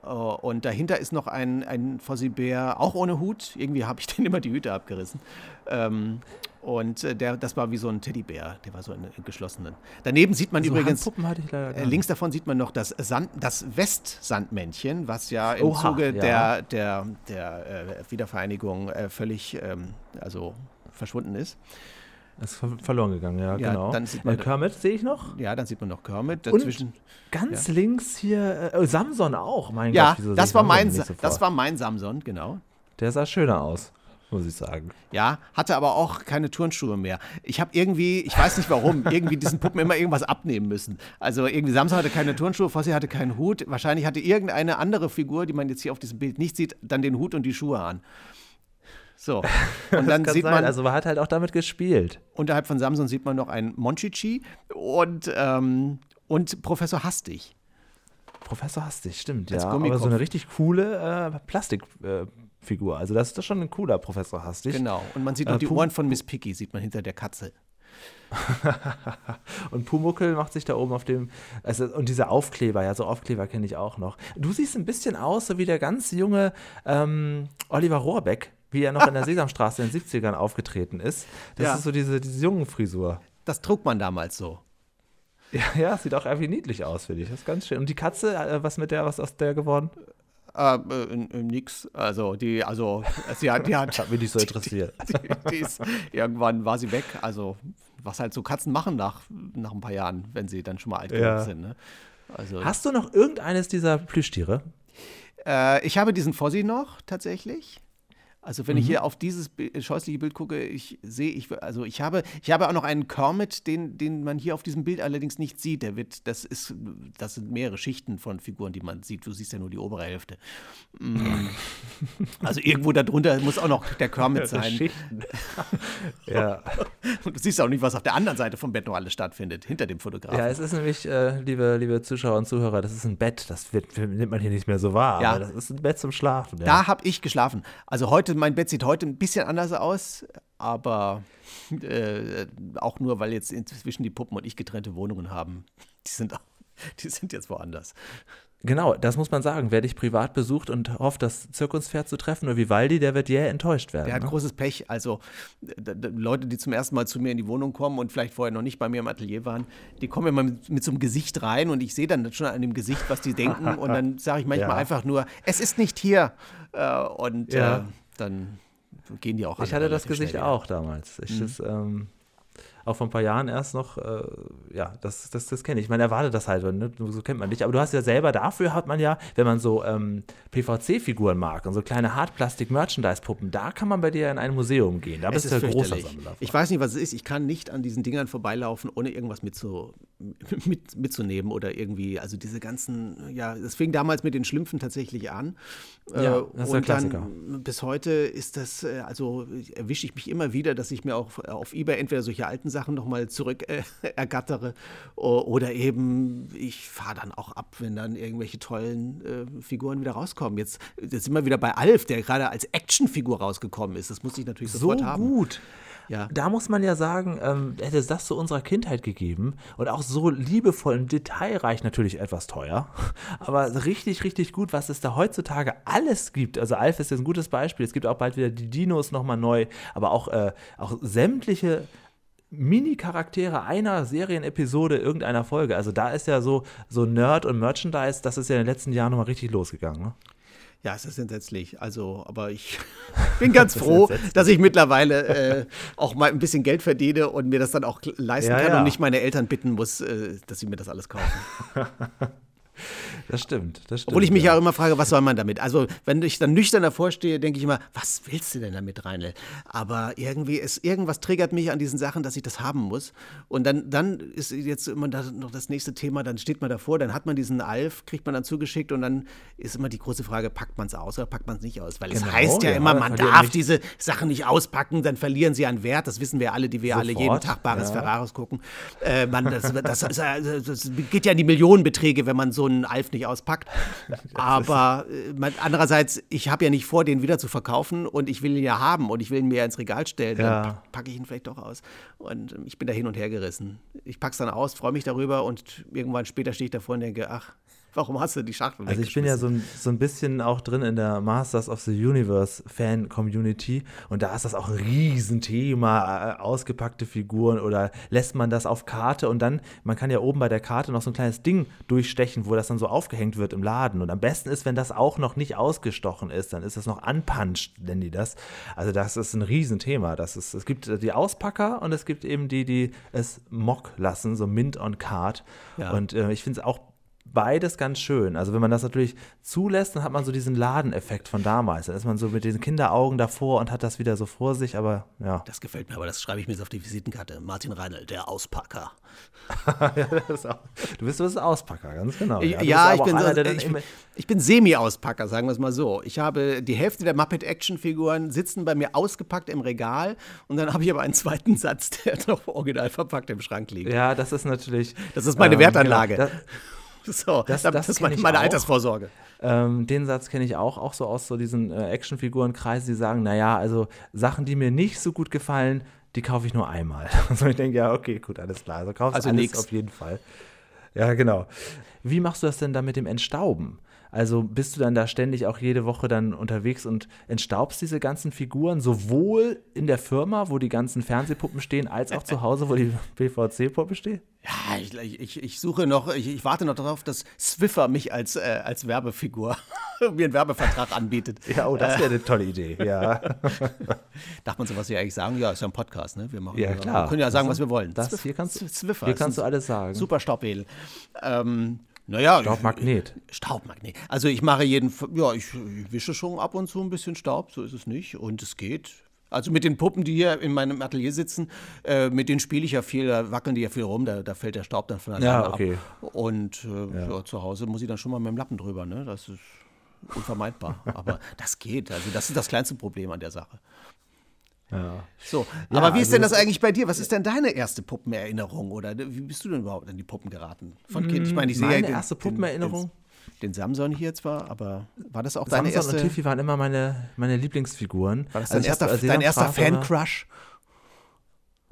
Äh, und dahinter ist noch ein, ein Fossi-Bär, auch ohne Hut. Irgendwie habe ich den immer die Hüte abgerissen. Ähm, und äh, der, das war wie so ein Teddybär, der war so in, geschlossenen. Daneben sieht man so übrigens, äh, links davon sieht man noch das, Sand, das Westsandmännchen, was ja im Oha, Zuge der, ja. der, der äh, Wiedervereinigung äh, völlig ähm, also verschwunden ist. Das ist ver verloren gegangen, ja, Ja, genau. dann sieht man- äh, Kermit sehe ich noch. Ja, dann sieht man noch Kermit. Und Dazwischen. Ganz links hier, äh, Samson auch, mein ja, Gott. sehe das war, mein, sofort? das war mein Samson, genau. Der sah schöner aus, muss ich sagen. Ja, hatte aber auch keine Turnschuhe mehr. Ich habe irgendwie, ich weiß nicht warum, irgendwie diesen Puppen immer irgendwas abnehmen müssen. Also irgendwie Samson hatte keine Turnschuhe, Fossi hatte keinen Hut. Wahrscheinlich hatte irgendeine andere Figur, die man jetzt hier auf diesem Bild nicht sieht, dann den Hut und die Schuhe an. So, und dann sieht sein, man, also man hat halt auch damit gespielt. unterhalb von Samson sieht man noch einen Monchichi und, ähm, und Professor Hastig. Professor Hastig, stimmt, Als ja. Aber Gummikopf. so eine richtig coole äh, Plastikfigur. also das ist doch schon ein cooler Professor Hastig. Genau. Und man sieht noch Äh, die Pum- Ohren von Miss Piggy, sieht man hinter der Katze. Und Pumuckel macht sich da oben auf dem, also, und diese Aufkleber, ja, so Aufkleber kenne ich auch noch. Du siehst ein bisschen aus, so wie der ganz junge ähm, Oliver Rohrbeck, wie er noch in der Sesamstraße in den 70ern aufgetreten ist. Das Ja. ist so diese, diese jungen Frisur. Das trug man damals so. Ja, ja, sieht auch irgendwie niedlich aus, finde ich. Das ist ganz schön. Und die Katze, äh, was mit der, was aus der geworden? Äh, äh, äh, nix. Also die, also sie hat, die hat, Hat mich nicht so interessiert. die, die ist, irgendwann war sie weg. Also was halt so Katzen machen nach, nach ein paar Jahren, wenn sie dann schon mal alt genug Ja. sind. Ne? Also Hast du noch irgendeines dieser Plüschtiere? äh, ich habe diesen Fossi noch tatsächlich. Also wenn ich hier auf dieses Bi- scheußliche Bild gucke, ich sehe, ich, also ich habe, ich habe auch noch einen Kermit, den, den man hier auf diesem Bild allerdings nicht sieht. Der wird, das ist, das sind mehrere Schichten von Figuren, die man sieht. Du siehst ja nur die obere Hälfte. Mm. Also irgendwo darunter muss auch noch der Kermit sein. Geschichten. ja. Und du siehst auch nicht, was auf der anderen Seite vom Bett noch alles stattfindet, hinter dem Fotografen. ja, es ist nämlich, äh, liebe, liebe Zuschauer und Zuhörer, das ist ein Bett. Das wird, nimmt man hier nicht mehr so wahr. Ja. Das ist ein Bett zum Schlafen. Ja. Da habe ich geschlafen. Also heute, mein Bett sieht heute ein bisschen anders aus, aber äh, auch nur, weil jetzt inzwischen die Puppen und ich getrennte Wohnungen haben. Die sind, auch, die sind jetzt woanders. Genau, das muss man sagen. Wer dich privat besucht und hofft, das Zirkuspferd zu treffen oder Vivaldi, der wird jäh enttäuscht werden. Der hat ne? großes Pech. Also Leute, die zum ersten Mal zu mir in die Wohnung kommen und vielleicht vorher noch nicht bei mir im Atelier waren, die kommen immer mit, mit so einem Gesicht rein und ich sehe dann schon an dem Gesicht, was die denken und dann sage ich manchmal Ja. einfach nur, es ist nicht hier. Äh, und Ja. äh, dann gehen die auch Ich hatte das Gesicht auch damals. Ich, das, ähm, auch vor ein paar Jahren erst noch, äh, ja, das, das, das kenne ich. Man erwartet das halt, ne? so kennt man dich. Aber du hast ja selber, dafür hat man ja, wenn man so ähm, PVC-Figuren mag und so kleine Hartplastik-Merchandise-Puppen, da kann man bei dir in ein Museum gehen. Da bist ist du ein großer. Sammler. Ich weiß nicht, was es ist. Ich kann nicht an diesen Dingern vorbeilaufen, ohne irgendwas mitzu, mit, mitzunehmen oder irgendwie, also diese ganzen, ja, das fing damals mit den Schlümpfen tatsächlich an. Ja, Äh, das ist und Klassiker. dann bis heute ist das, äh, also erwische ich mich immer wieder, dass ich mir auch auf Ebay entweder solche alten Sachen nochmal zurück äh, ergattere oder eben ich fahre dann auch ab, wenn dann irgendwelche tollen äh, Figuren wieder rauskommen. Jetzt, jetzt sind wir wieder bei Alf, der gerade als Actionfigur rausgekommen ist. Das muss ich natürlich so sofort haben. gut. Ja. Da muss man ja sagen, ähm, hätte es das zu unserer Kindheit gegeben und auch so liebevoll und detailreich natürlich etwas teuer, aber richtig, richtig gut, was es da heutzutage alles gibt. Also Alf ist jetzt ein gutes Beispiel. Es gibt auch bald wieder die Dinos nochmal neu, aber auch, äh, auch sämtliche Mini-Charaktere einer Serienepisode irgendeiner Folge. Also da ist ja so, so Nerd und Merchandise, das ist ja in den letzten Jahren nochmal richtig losgegangen. Ne? Ja, es ist entsetzlich. Also, aber ich bin ganz froh, dass ich mittlerweile äh, auch mal ein bisschen Geld verdiene und mir das dann auch leisten Ja, kann ja. und nicht meine Eltern bitten muss, äh, dass sie mir das alles kaufen. Das stimmt, das stimmt. Obwohl ich mich ja. auch immer frage, was soll man damit? Also, wenn ich dann nüchtern davor stehe, denke ich immer, was willst du denn damit, Reinl? Aber irgendwie, es, irgendwas triggert mich an diesen Sachen, dass ich das haben muss. Und dann, dann ist jetzt immer noch das nächste Thema, dann steht man davor, dann hat man diesen Alf, kriegt man dann zugeschickt und dann ist immer die große Frage, packt man es aus oder packt man es nicht aus? Weil es Genau, heißt ja, ja, immer, man darf nicht- diese Sachen nicht auspacken, dann verlieren sie an Wert. Das wissen wir alle, die wir alle jeden Sofort, Tag Bares ja. Ferraris gucken. Äh, man, das, das, ist, ja- das geht ja in die Millionenbeträge, wenn man so einen Alf nicht auspackt. Aber äh, andererseits, ich habe ja nicht vor, den wieder zu verkaufen und ich will ihn ja haben und ich will ihn mir ins Regal stellen. Ja. Dann packe ich ihn vielleicht doch aus. Und ähm, ich bin da hin und her gerissen. Ich packe es dann aus, freue mich darüber und irgendwann später stehe ich davor und denke, ach, warum hast du die Schachtel Also ich bin ja so ein, so ein bisschen auch drin in der Masters of the Universe Fan Community und da ist das auch ein Riesenthema, äh, ausgepackte Figuren oder lässt man das auf Karte und dann, man kann ja oben bei der Karte noch so ein kleines Ding durchstechen, wo das dann so aufgehängt wird im Laden und am besten ist, wenn das auch noch nicht ausgestochen ist, dann ist das noch unpunched, nennen die das. Also das ist ein Riesenthema. Das ist, es gibt die Auspacker und es gibt eben die, die es mock lassen, so Mint on Card Ja. und äh, ich finde es auch beides ganz schön. Also wenn man das natürlich zulässt, dann hat man so diesen Ladeneffekt von damals. Dann ist man so mit diesen Kinderaugen davor und hat das wieder so vor sich, aber ja. Das gefällt mir, aber das schreibe ich mir jetzt auf die Visitenkarte. Martin Reinl, der Auspacker. Das ist auch, du bist, du bist ein Auspacker, ganz genau. Ja, ja, ich bin, einer, ich, immer- ich bin Semi-Auspacker, sagen wir es mal so. Ich habe die Hälfte der Muppet-Action-Figuren sitzen bei mir ausgepackt im Regal und dann habe ich aber einen zweiten Satz, der noch original verpackt im Schrank liegt. Ja, das ist natürlich. Das ist meine ähm, Wertanlage. Genau, So, Das- das, das ist meine, meine. Altersvorsorge. Ähm, den Satz kenne ich auch, auch so aus so diesen äh, Actionfigurenkreisen, die sagen, naja, also Sachen, die mir nicht so gut gefallen, die kaufe ich nur einmal. Also ich denke, ja, okay, gut, alles klar. Also kaufst Also alles nix. auf jeden Fall. Ja, genau. Wie machst du das denn da mit dem Entstauben? Also bist du dann da ständig auch jede Woche dann unterwegs und entstaubst diese ganzen Figuren, sowohl in der Firma, wo die ganzen Fernsehpuppen stehen, als auch zu Hause, wo die PVC-Puppe steht? Ja, ich, ich, ich suche noch, ich, ich warte noch darauf, dass Swiffer mich als, äh, als Werbefigur mir einen Werbevertrag anbietet. Ja, oh, das wäre eine tolle Idee, ja. Darf man sowas hier eigentlich sagen? Ja, ist ja ein Podcast, ne? Wir machen Ja, klar. Wir können ja sagen, was wir wollen. das- Zwiff- hier kannst du- Zwiffer. hier kannst du alles sagen. Super Stoppwedel. Ähm, Naja, Staubmagnet. Ich, Staubmagnet. Also ich mache jeden, ja, ich, ich wische schon ab und zu ein bisschen Staub, so ist es nicht. Und es geht. Also mit den Puppen, die hier in meinem Atelier sitzen, äh, mit denen spiele ich ja viel, da wackeln die ja viel rum, da, da fällt der Staub dann von alleine Ja, okay. ab. Und äh, Ja. ja, zu Hause muss ich dann schon mal mit dem Lappen drüber, ne? Das ist unvermeidbar. Aber das geht. Also das ist das kleinste Problem an der Sache. Ja. So, Ja, aber wie ist also denn das eigentlich bei dir? Was ist denn deine erste Puppenerinnerung? Oder wie bist du denn überhaupt an die Puppen geraten? Von Kind? Ich meine, ich sehe ja Meine erste Puppenerinnerung? Den, den Samson hier zwar, aber war das auch deine Samson erste? und Tiffy waren immer meine, meine Lieblingsfiguren. War das Also dein hab, erster, dein erster Sesamstraße immer- Fan-Crush?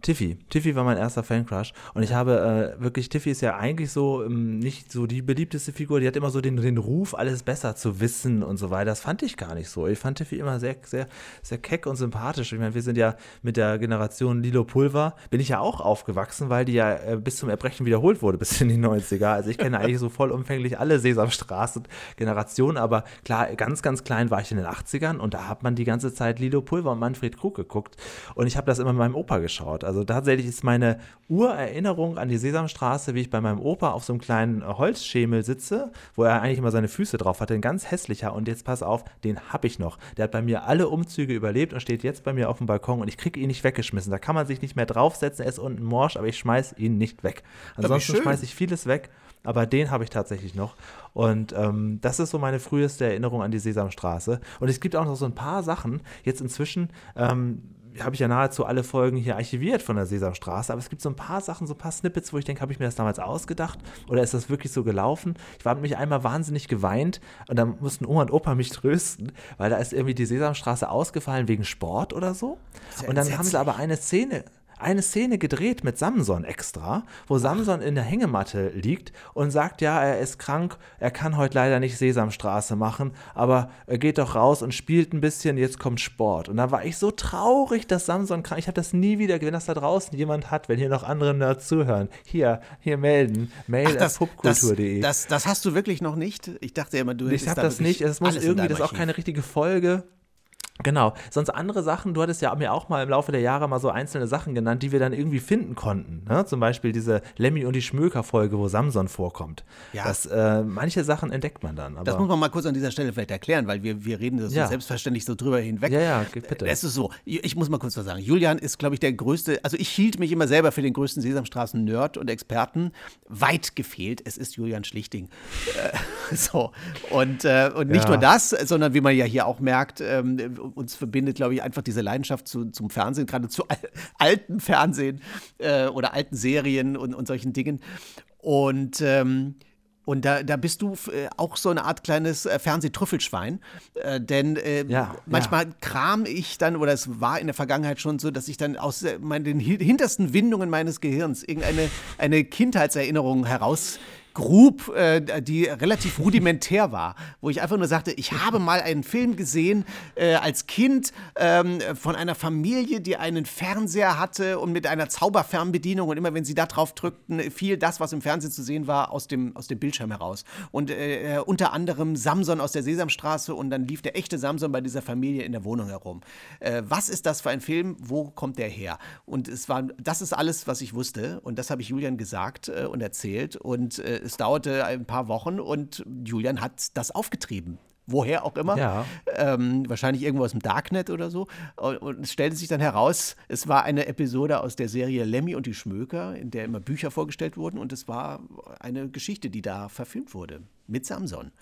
Tiffy. Tiffy war mein erster Fan-Crush. Und ich habe äh, wirklich, Tiffy ist ja eigentlich so ähm, nicht so die beliebteste Figur. Die hat immer so den, den Ruf, alles besser zu wissen und so weiter. Das fand ich gar nicht so. Ich fand Tiffy immer sehr, sehr, sehr keck und sympathisch. Ich meine, wir sind ja mit der Generation Lilo Pulver, bin ich ja auch aufgewachsen, weil die ja äh, bis zum Erbrechen wiederholt wurde, bis in die 90er. Also ich kenne eigentlich so vollumfänglich alle Sesamstraßen-Generationen. Aber klar, ganz, ganz klein war ich in den 80ern und da hat man die ganze Zeit Lilo Pulver und Manfred Krug geguckt. Und ich habe das immer mit meinem Opa geschaut. Also tatsächlich ist meine Urerinnerung an die Sesamstraße, wie ich bei meinem Opa auf so einem kleinen äh, Holzschemel sitze, wo er eigentlich immer seine Füße drauf hatte, ein ganz hässlicher. Und jetzt pass auf, den habe ich noch. Der hat bei mir alle Umzüge überlebt und steht jetzt bei mir auf dem Balkon und ich kriege ihn nicht weggeschmissen. Da kann man sich nicht mehr draufsetzen, er ist unten morsch, aber ich schmeiß ihn nicht weg. Ansonsten schmeiße ich vieles weg. Aber den habe ich tatsächlich noch. Und ähm, das ist so meine früheste Erinnerung an die Sesamstraße. Und es gibt auch noch so ein paar Sachen. Jetzt inzwischen ähm, habe ich ja nahezu alle Folgen hier archiviert von der Sesamstraße, aber es gibt so ein paar Sachen, so ein paar Snippets, wo ich denke, habe ich mir das damals ausgedacht oder ist das wirklich so gelaufen? Ich habe mich einmal wahnsinnig geweint und dann mussten Oma und Opa mich trösten, weil da ist irgendwie die Sesamstraße ausgefallen wegen Sport oder so. Und dann haben sie aber eine Szene eine Szene gedreht mit Samson extra, wo Samson in der Hängematte liegt und sagt, ja, er ist krank, er kann heute leider nicht Sesamstraße machen, aber er geht doch raus und spielt ein bisschen, jetzt kommt Sport. Und da war ich so traurig, dass Samson krank, ich habe das nie wieder, wenn das da draußen jemand hat, wenn hier noch andere Nerds zuhören, hier, hier melden, mail das, pupkultur.de. das, das hast du wirklich noch nicht? Ich dachte immer, du Ich hättest habe da das nicht. Es muss irgendwie, das ist auch keine richtige Folge. Genau. Sonst andere Sachen, du hattest ja mir auch mal im Laufe der Jahre mal so einzelne Sachen genannt, die wir dann irgendwie finden konnten. Ne? Zum Beispiel diese Lemmy und die Schmöker-Folge, wo Samson vorkommt. Ja. Das, äh, manche Sachen entdeckt man dann. Aber Das muss man mal kurz an dieser Stelle vielleicht erklären, weil wir, wir reden das so Ja. selbstverständlich so drüber hinweg. Ja, ja, bitte. Es ist so, ich muss mal kurz was sagen. Julian ist, glaube ich, der größte, also ich hielt mich immer selber für den größten Sesamstraßen-Nerd und Experten. Weit gefehlt, es ist Julian Schlichting. Äh, so, und, äh, und nicht Ja. nur das, sondern wie man ja hier auch merkt, ähm, uns verbindet, glaube ich, einfach diese Leidenschaft zu, zum Fernsehen, gerade zu al alten Fernsehen äh, oder alten Serien und, und solchen Dingen. Und ähm, und da, da bist du äh, auch so eine Art kleines äh, Fernsehtrüffelschwein. Äh, denn äh, Ja, manchmal kram ich dann, oder es war in der Vergangenheit schon so, dass ich dann aus äh, meinen, den hi- hintersten Windungen meines Gehirns irgendeine eine Kindheitserinnerung heraus grub, äh, die relativ rudimentär war, wo ich einfach nur sagte, ich habe mal einen Film gesehen äh, als Kind ähm, von einer Familie, die einen Fernseher hatte und mit einer Zauberfernbedienung und immer wenn sie da drauf drückten, fiel das, was im Fernsehen zu sehen war, aus dem, aus dem Bildschirm heraus. Und äh, äh, unter anderem Samson aus der Sesamstraße und dann lief der echte Samson bei dieser Familie in der Wohnung herum. Äh, was ist das für ein Film? Wo kommt der her? Und es war, das ist alles, was ich wusste und das habe ich Julian gesagt äh, und erzählt und äh, es dauerte ein paar Wochen und Julian hat das aufgetrieben. Woher auch immer. Ja. Ähm, wahrscheinlich irgendwo aus dem Darknet oder so. Und, und es stellte sich dann heraus, es war eine Episode aus der Serie Lemmy und die Schmöker, in der immer Bücher vorgestellt wurden. Und es war eine Geschichte, die da verfilmt wurde. Mit Samson.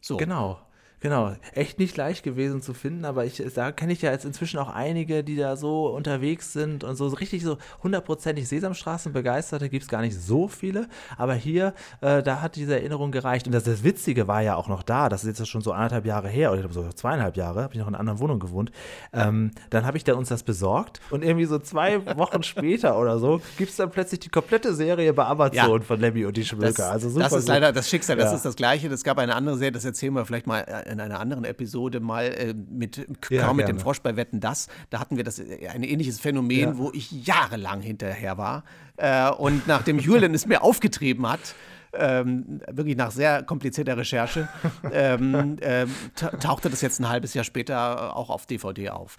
So. Genau. Genau, echt nicht leicht gewesen zu finden, aber ich, da kenne ich ja jetzt inzwischen auch einige, die da so unterwegs sind und so richtig so hundertprozentig Sesamstraßen begeisterte, gibt es gar nicht so viele, aber hier, äh, da hat diese Erinnerung gereicht und das, das Witzige war ja auch noch da, das ist jetzt schon so anderthalb Jahre her, oder sogar zweieinhalb Jahre, habe ich noch in einer anderen Wohnung gewohnt, ähm, dann habe ich da uns das besorgt und irgendwie so zwei Wochen später oder so gibt es dann plötzlich die komplette Serie bei Amazon Ja. von Lemmy und die Schmöker, Das, also super das ist gut. leider das Schicksal, das Ja. ist das Gleiche. Es gab eine andere Serie, das erzählen wir vielleicht mal äh, in einer anderen Episode mal äh, mit Ja, Kaum mit dem. Frosch bei Wetten das. Da hatten wir das äh, ein ähnliches Phänomen, Ja. wo ich jahrelang hinterher war. Äh, und nachdem Julian es mir aufgetrieben hat, ähm, wirklich nach sehr komplizierter Recherche, ähm, ähm, ta- tauchte das jetzt ein halbes Jahr später auch auf DVD auf.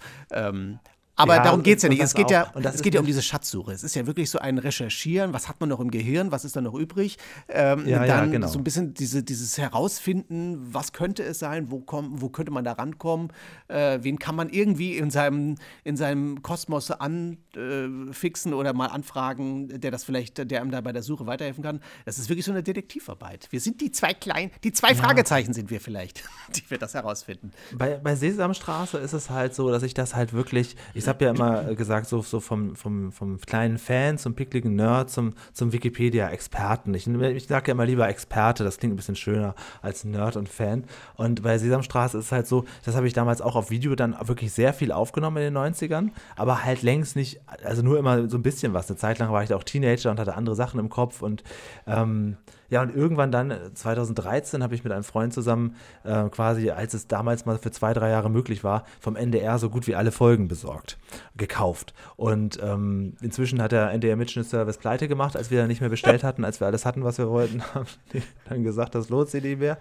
Aber Ja, darum geht es ja nicht. Es geht ja, Und das es geht ja um diese Schatzsuche. Es ist ja wirklich so ein Recherchieren. Was hat man noch im Gehirn? Was ist da noch übrig? Ähm, Ja, ja, dann genau. so ein bisschen diese, dieses Herausfinden, was könnte es sein? Wo, komm, wo könnte man da rankommen? Äh, wen kann man irgendwie in seinem, in seinem Kosmos anfixen oder mal anfragen, der das vielleicht, der einem da bei der Suche weiterhelfen kann? Das ist wirklich so eine Detektivarbeit. Wir sind die zwei kleinen, die zwei Fragezeichen sind wir vielleicht, die wir das herausfinden. Bei, bei Sesamstraße ist es halt so, dass ich das halt wirklich, ich habe ja immer gesagt, so, so vom, vom, vom kleinen Fan zum pickligen Nerd zum, zum Wikipedia-Experten. Ich, ich sage ja immer lieber Experte, das klingt ein bisschen schöner als Nerd und Fan. Und bei Sesamstraße ist es halt so, das habe ich damals auch auf Video dann wirklich sehr viel aufgenommen in den 90ern, aber halt längst nicht, also nur immer so ein bisschen was. Eine Zeit lang war ich da auch Teenager und hatte andere Sachen im Kopf und ähm, ja, und irgendwann dann, äh, 2013, habe ich mit einem Freund zusammen äh, quasi, als es damals mal für zwei, drei Jahre möglich war, vom NDR so gut wie alle Folgen besorgt, gekauft. Und ähm, inzwischen hat der NDR Mitschnittservice pleite gemacht, als wir dann nicht mehr bestellt hatten, als wir alles hatten, was wir wollten, haben die dann gesagt, das lohnt sich nicht mehr.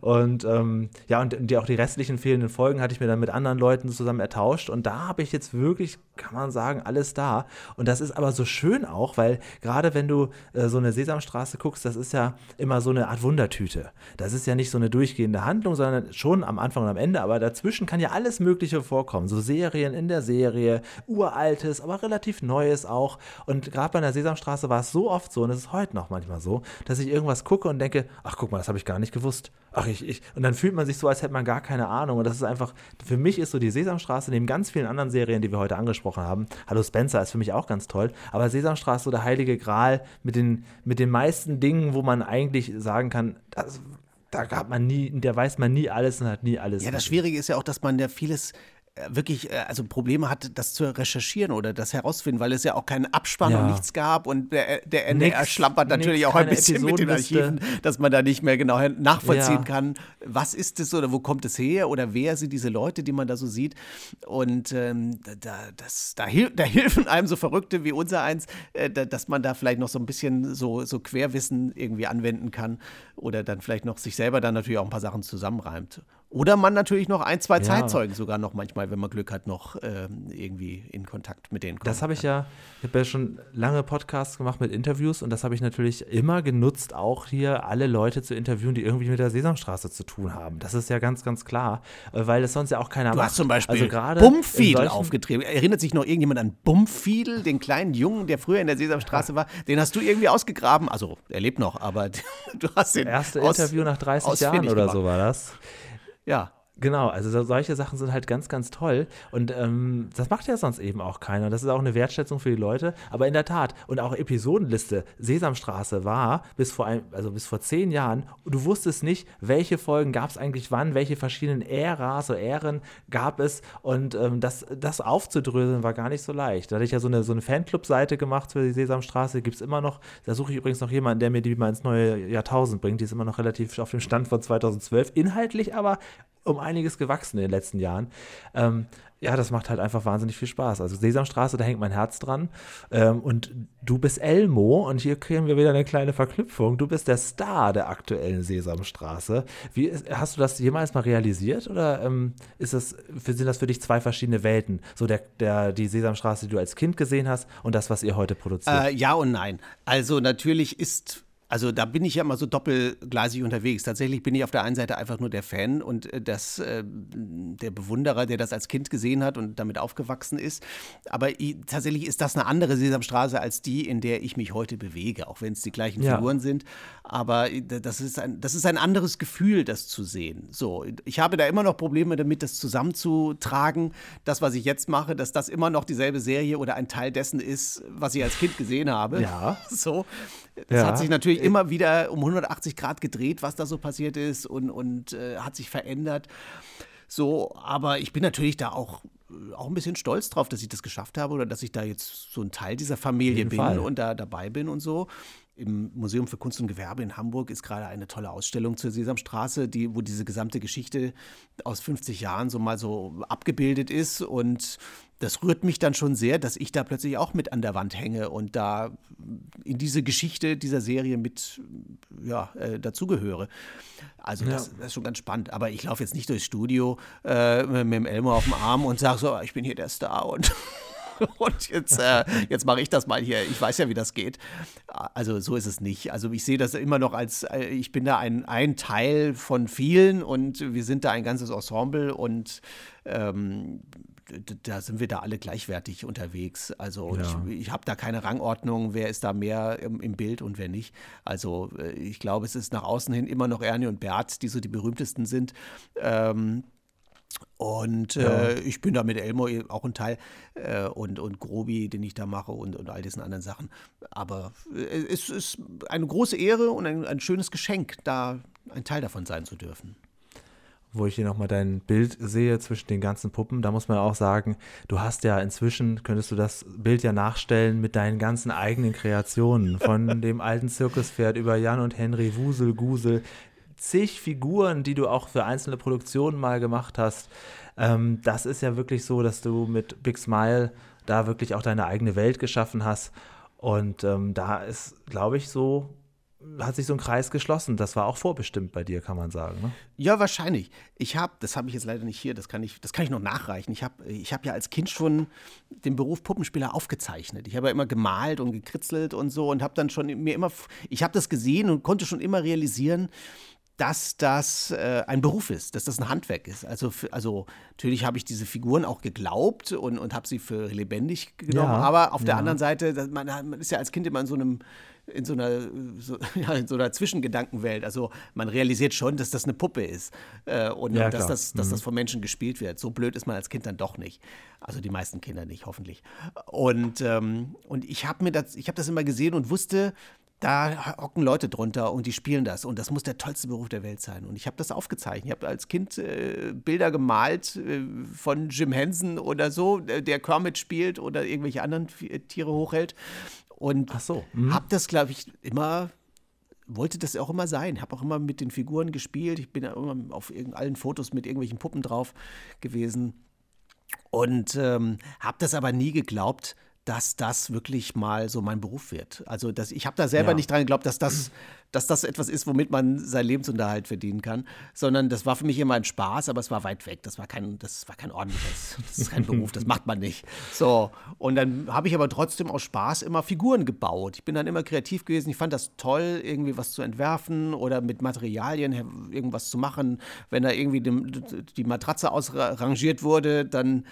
Und ähm, ja, und die, auch die restlichen fehlenden Folgen hatte ich mir dann mit anderen Leuten zusammen ertauscht. Und da habe ich jetzt wirklich, kann man sagen, alles da. Und das ist aber so schön auch, weil gerade wenn du äh, so eine Sesamstraße guckst, das ist ja immer so eine Art Wundertüte. Das ist ja nicht so eine durchgehende Handlung, sondern schon am Anfang und am Ende, aber dazwischen kann ja alles Mögliche vorkommen. So Serien in der Serie, uraltes, aber relativ neues auch. Und gerade bei der Sesamstraße war es so oft so, und es ist heute noch manchmal so, dass ich irgendwas gucke und denke, ach guck mal, das habe ich gar nicht gewusst. Ach, ich, ich. Und dann fühlt man sich so, als hätte man gar keine Ahnung. Und das ist einfach, für mich ist so die Sesamstraße, neben ganz vielen anderen Serien, die wir heute angesprochen haben, Hallo Spencer ist für mich auch ganz toll, aber Sesamstraße so der heilige Gral mit den, mit den meisten Dingen, wo man eigentlich sagen kann, das, da gab man nie, da weiß man nie alles und hat nie alles. Ja, das Schwierige ist ja auch, dass man ja vieles wirklich, äh, also Probleme hat, das zu recherchieren oder das herausfinden, weil es ja auch keinen Abspann Ja. und nichts gab und der, der NDR Nix, schlampert natürlich nix, auch ein bisschen mit den. Archiven, dass man da nicht mehr genau nachvollziehen Ja. kann, was ist es oder wo kommt es her oder wer sind diese Leute, die man da so sieht und ähm, da, da, das, da, hil da helfen einem so Verrückte wie unser eins, äh, da, dass man da vielleicht noch so ein bisschen so, so Querwissen irgendwie anwenden kann oder dann vielleicht noch sich selber dann natürlich auch ein paar Sachen zusammenreimt. Oder man natürlich noch ein, zwei Ja. Zeitzeugen sogar noch manchmal, wenn man Glück hat, noch ähm, irgendwie in Kontakt mit denen kommt. Das habe ich ja, ich habe ja schon lange Podcasts gemacht mit Interviews und das habe ich natürlich immer genutzt, auch hier alle Leute zu interviewen, die irgendwie mit der Sesamstraße zu tun haben. Das ist ja ganz, ganz klar, äh, weil es sonst ja auch keiner Du macht. hast zum Beispiel also solchen- aufgetrieben. Erinnert sich noch irgendjemand an Bummfiedel, den kleinen Jungen, der früher in der Sesamstraße war? Den hast du irgendwie ausgegraben. Also, er lebt noch, aber du hast den Erste aus- Interview nach 30 Jahren oder gemacht. so war das. Ja. Genau, also so, solche Sachen sind halt ganz, ganz toll. Und ähm, das macht ja sonst eben auch keiner. Das ist auch eine Wertschätzung für die Leute. Aber in der Tat, und auch Episodenliste, Sesamstraße war bis vor ein, also bis vor zehn Jahren, du wusstest nicht, welche Folgen gab es eigentlich wann, welche verschiedenen Äras oder Ähren gab es. Und ähm, das, das aufzudröseln war gar nicht so leicht. Da hatte ich ja so eine, so eine Fanclub-Seite gemacht für die Sesamstraße, gibt es immer noch. Da suche ich übrigens noch jemanden, der mir die mal ins neue Jahrtausend bringt. Die ist immer noch relativ auf dem Stand von 2012. Inhaltlich aber um einiges gewachsen in den letzten Jahren. Ähm, ja, das macht halt einfach wahnsinnig viel Spaß. Also Sesamstraße, da hängt mein Herz dran. Ähm, und du bist Elmo und hier kriegen wir wieder eine kleine Verknüpfung. Du bist der Star der aktuellen Sesamstraße. Wie hast du das jemals mal realisiert oder ähm, ist das, sind das für dich zwei verschiedene Welten? So der, der, die Sesamstraße, die du als Kind gesehen hast und das, was ihr heute produziert? Äh, ja und nein. Also natürlich ist, also da bin ich ja immer so doppelgleisig unterwegs. Tatsächlich bin ich auf der einen Seite einfach nur der Fan und äh, das, äh, der Bewunderer, der das als Kind gesehen hat und damit aufgewachsen ist. Aber i- tatsächlich ist das eine andere Sesamstraße als die, in der ich mich heute bewege, auch wenn es die gleichen Ja. Figuren sind. Aber das ist, ein, das ist ein anderes Gefühl, das zu sehen. So, ich habe da immer noch Probleme damit, das zusammenzutragen. Das, was ich jetzt mache, dass das immer noch dieselbe Serie oder ein Teil dessen ist, was ich als Kind gesehen habe. Ja. So. Es Ja. hat sich natürlich immer wieder um 180 Grad gedreht, was da so passiert ist und, und äh, hat sich verändert. So, aber ich bin natürlich da auch, äh, auch ein bisschen stolz drauf, dass ich das geschafft habe oder dass ich da jetzt so ein Teil dieser Familie bin Fall. und da dabei bin und so. Im Museum für Kunst und Gewerbe in Hamburg ist gerade eine tolle Ausstellung zur Sesamstraße, die, wo diese gesamte Geschichte aus 50 Jahren so mal so abgebildet ist. Und das rührt mich dann schon sehr, dass ich da plötzlich auch mit an der Wand hänge und da in diese Geschichte dieser Serie mit ja, äh, dazugehöre. Also das, das, ist schon ganz spannend. Aber ich laufe jetzt nicht durchs Studio äh, mit dem Elmo auf dem Arm und sage so, ich bin hier der Star und und jetzt, äh, jetzt mache ich das mal hier. Ich weiß ja, wie das geht. Also so ist es nicht. Also ich sehe das immer noch als, äh, ich bin da ein, ein Teil von vielen und wir sind da ein ganzes Ensemble und ähm, da sind wir da alle gleichwertig unterwegs. Also ja. ich, ich habe da keine Rangordnung, wer ist da mehr im, im, Bild und wer nicht. Also äh, ich glaube, es ist nach außen hin immer noch Ernie und Bert, die so die berühmtesten sind. Ähm, und ja. äh, ich bin da mit Elmo auch ein Teil äh, und, und Grobi, den ich da mache und, und all diesen anderen Sachen. Aber äh, es ist eine große Ehre und ein, ein schönes Geschenk, da ein Teil davon sein zu dürfen wo ich hier nochmal dein Bild sehe zwischen den ganzen Puppen, da muss man auch sagen, du hast ja inzwischen, könntest du das Bild ja nachstellen mit deinen ganzen eigenen Kreationen, von dem alten Zirkuspferd über Jan und Henry, Wusel, Gusel, zig Figuren, die du auch für einzelne Produktionen mal gemacht hast. Ähm, das ist ja wirklich so, dass du mit Big Smile da wirklich auch deine eigene Welt geschaffen hast. Und ähm, da ist, glaube ich, so hat sich so ein Kreis geschlossen. Das war auch vorbestimmt bei dir, kann man sagen. Ne? Ja, wahrscheinlich. Ich habe, das habe ich jetzt leider nicht hier, das kann ich, das kann ich noch nachreichen. Ich habe ich hab ja als Kind schon den Beruf Puppenspieler aufgezeichnet. Ich habe ja immer gemalt und gekritzelt und so und habe dann schon mir immer, ich habe das gesehen und konnte schon immer realisieren, dass das äh, ein Beruf ist, dass das ein Handwerk ist. Also, für, also natürlich habe ich diese Figuren auch geglaubt und, und habe sie für lebendig genommen, ja, aber auf der anderen Seite, man, man, ist ja als Kind immer in so einem in so einer, so, ja, in so einer Zwischengedankenwelt. Also man realisiert schon, dass das eine Puppe ist äh, und, ja, und dass, das, dass mhm. das von Menschen gespielt wird. So blöd ist man als Kind dann doch nicht. Also die meisten Kinder nicht, hoffentlich. Und, ähm, und ich habe das, ich das immer gesehen und wusste, da hocken Leute drunter und die spielen das. Und das muss der tollste Beruf der Welt sein. Und ich habe das aufgezeichnet. Ich habe als Kind äh, Bilder gemalt äh, von Jim Henson oder so, der Kermit spielt oder irgendwelche anderen Tiere hochhält. Und so. mhm. habe das, glaube ich, immer wollte das auch immer sein. Habe auch immer mit den Figuren gespielt. Ich bin ja immer auf allen Fotos mit irgendwelchen Puppen drauf gewesen. Und ähm, habe das aber nie geglaubt, dass das wirklich mal so mein Beruf wird. Also dass, ich habe da selber ja. nicht dran geglaubt, dass das dass das etwas ist, womit man seinen Lebensunterhalt verdienen kann, sondern das war für mich immer ein Spaß, aber es war weit weg. Das war kein, das war kein ordentliches, das ist kein Beruf, das macht man nicht. So, und dann habe ich aber trotzdem aus Spaß immer Figuren gebaut. Ich bin dann immer kreativ gewesen. Ich fand das toll, irgendwie was zu entwerfen oder mit Materialien irgendwas zu machen. Wenn da irgendwie die, die Matratze ausrangiert wurde, dann,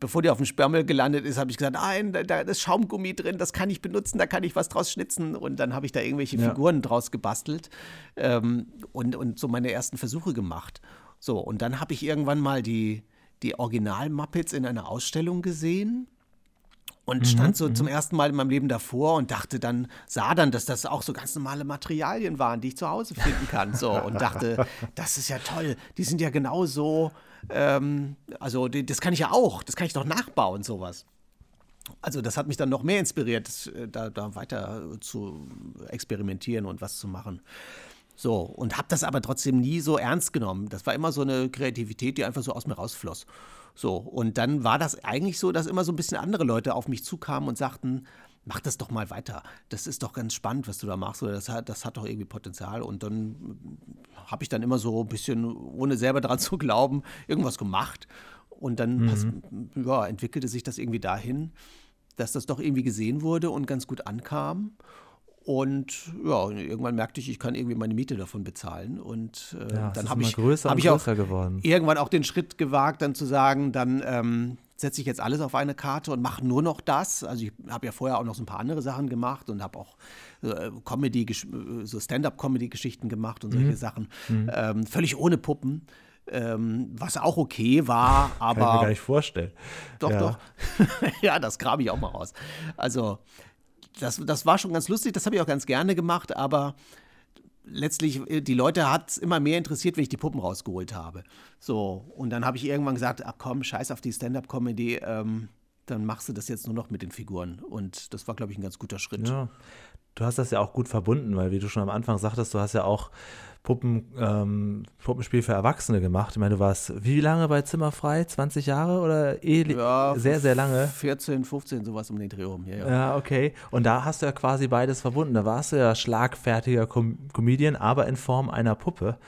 bevor die auf dem Sperrmüll gelandet ist, habe ich gesagt, nein, da, ist Schaumgummi drin, das kann ich benutzen, da kann ich was draus schnitzen. Und dann habe ich da irgendwelche ja. Figuren draus gebastelt ähm, und, und so meine ersten Versuche gemacht. So, und dann habe ich irgendwann mal die, die Original-Muppets in einer Ausstellung gesehen und mhm, stand so zum mhm. ersten Mal in meinem Leben davor und dachte dann, sah dann, dass das auch so ganz normale Materialien waren, die ich zu Hause finden kann. So und dachte, das ist ja toll, die sind ja genauso, ähm, also die, das kann ich ja auch, das kann ich doch nachbauen, sowas also das hat mich dann noch mehr inspiriert, äh, da, da weiter zu experimentieren und was zu machen. So, und habe das aber trotzdem nie so ernst genommen. Das war immer so eine Kreativität, die einfach so aus mir rausfloss. So, und dann war das eigentlich so, dass immer so ein bisschen andere Leute auf mich zukamen und sagten, mach das doch mal weiter. Das ist doch ganz spannend, was du da machst. Oder das hat, das hat doch irgendwie Potenzial. Und dann habe ich dann immer so ein bisschen, ohne selber daran zu glauben, irgendwas gemacht. Und dann mhm. ja, entwickelte sich das irgendwie dahin, dass das doch irgendwie gesehen wurde und ganz gut ankam. Und ja, irgendwann merkte ich, ich kann irgendwie meine Miete davon bezahlen. Und äh, ja, dann habe ich, hab ich auch geworden. irgendwann auch den Schritt gewagt, dann zu sagen, dann ähm, setze ich jetzt alles auf eine Karte und mache nur noch das. Also ich habe ja vorher auch noch so ein paar andere Sachen gemacht und habe auch äh, Comedy, so Stand-up-Comedy-Geschichten gemacht und solche mhm. Sachen. Mhm. Ähm, völlig ohne Puppen ähm, was auch okay war, aber. Kann ich mir gar nicht vorstellen. Doch, ja. doch. ja, das grabe ich auch mal raus. Also, das, das war schon ganz lustig, das habe ich auch ganz gerne gemacht, aber letztlich, äh, die Leute hat es immer mehr interessiert, wenn ich die Puppen rausgeholt habe. So, und dann habe ich irgendwann gesagt, ach komm, scheiß auf die Stand-Up-Comedy, ähm, dann machst du das jetzt nur noch mit den Figuren. Und das war, glaube ich, ein ganz guter Schritt. Ja. Du hast das ja auch gut verbunden, weil wie du schon am Anfang sagtest, du hast ja auch Puppen, ähm, Puppenspiel für Erwachsene gemacht. Ich meine, du warst wie lange bei Zimmerfrei? 20 Jahre oder eh Ja, sehr, sehr lange? 14, 15, sowas um den Dreh rum. Ja, ja. Ja, okay. Und da hast du ja quasi beides verbunden. Da warst du ja schlagfertiger Com Comedian, aber in Form einer Puppe.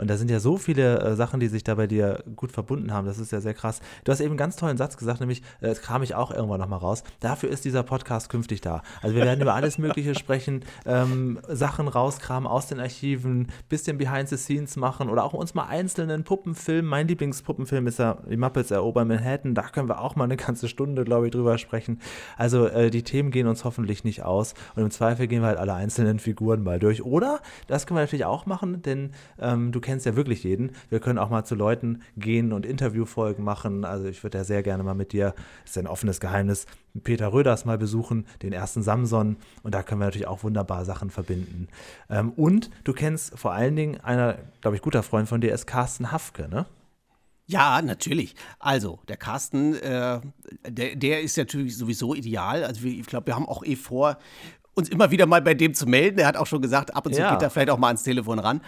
Und da sind ja so viele äh, Sachen, die sich da bei dir gut verbunden haben. Das ist ja sehr krass. Du hast eben einen ganz tollen Satz gesagt, nämlich, äh, das kam ich auch irgendwann nochmal raus. Dafür ist dieser Podcast künftig da. Also wir werden über alles Mögliche sprechen, ähm, Sachen rauskramen aus den Archiven, bisschen Behind the Scenes machen oder auch uns mal einzelnen Puppenfilm. Mein Lieblingspuppenfilm ist ja Die Muppets erobern Manhattan. Da können wir auch mal eine ganze Stunde, glaube ich, drüber sprechen. Also äh, die Themen gehen uns hoffentlich nicht aus. Und im Zweifel gehen wir halt alle einzelnen Figuren mal durch. Oder, das können wir natürlich auch machen, denn ähm, du kennst ja wirklich jeden. Wir können auch mal zu Leuten gehen und Interviewfolgen machen. Also ich würde ja sehr gerne mal mit dir, ist ein offenes Geheimnis, Peter Röders mal besuchen, den ersten Samson. Und da können wir natürlich auch wunderbar Sachen verbinden. Ähm, und du kennst vor allen Dingen einer, glaube ich, guter Freund von dir ist Carsten Hafke, ne? Ja, natürlich. Also, der Carsten, äh, der, der ist natürlich sowieso ideal. Also, ich glaube, wir haben auch eh vor, uns immer wieder mal bei dem zu melden. Er hat auch schon gesagt, ab und zu Ja. geht er vielleicht auch mal ans Telefon ran.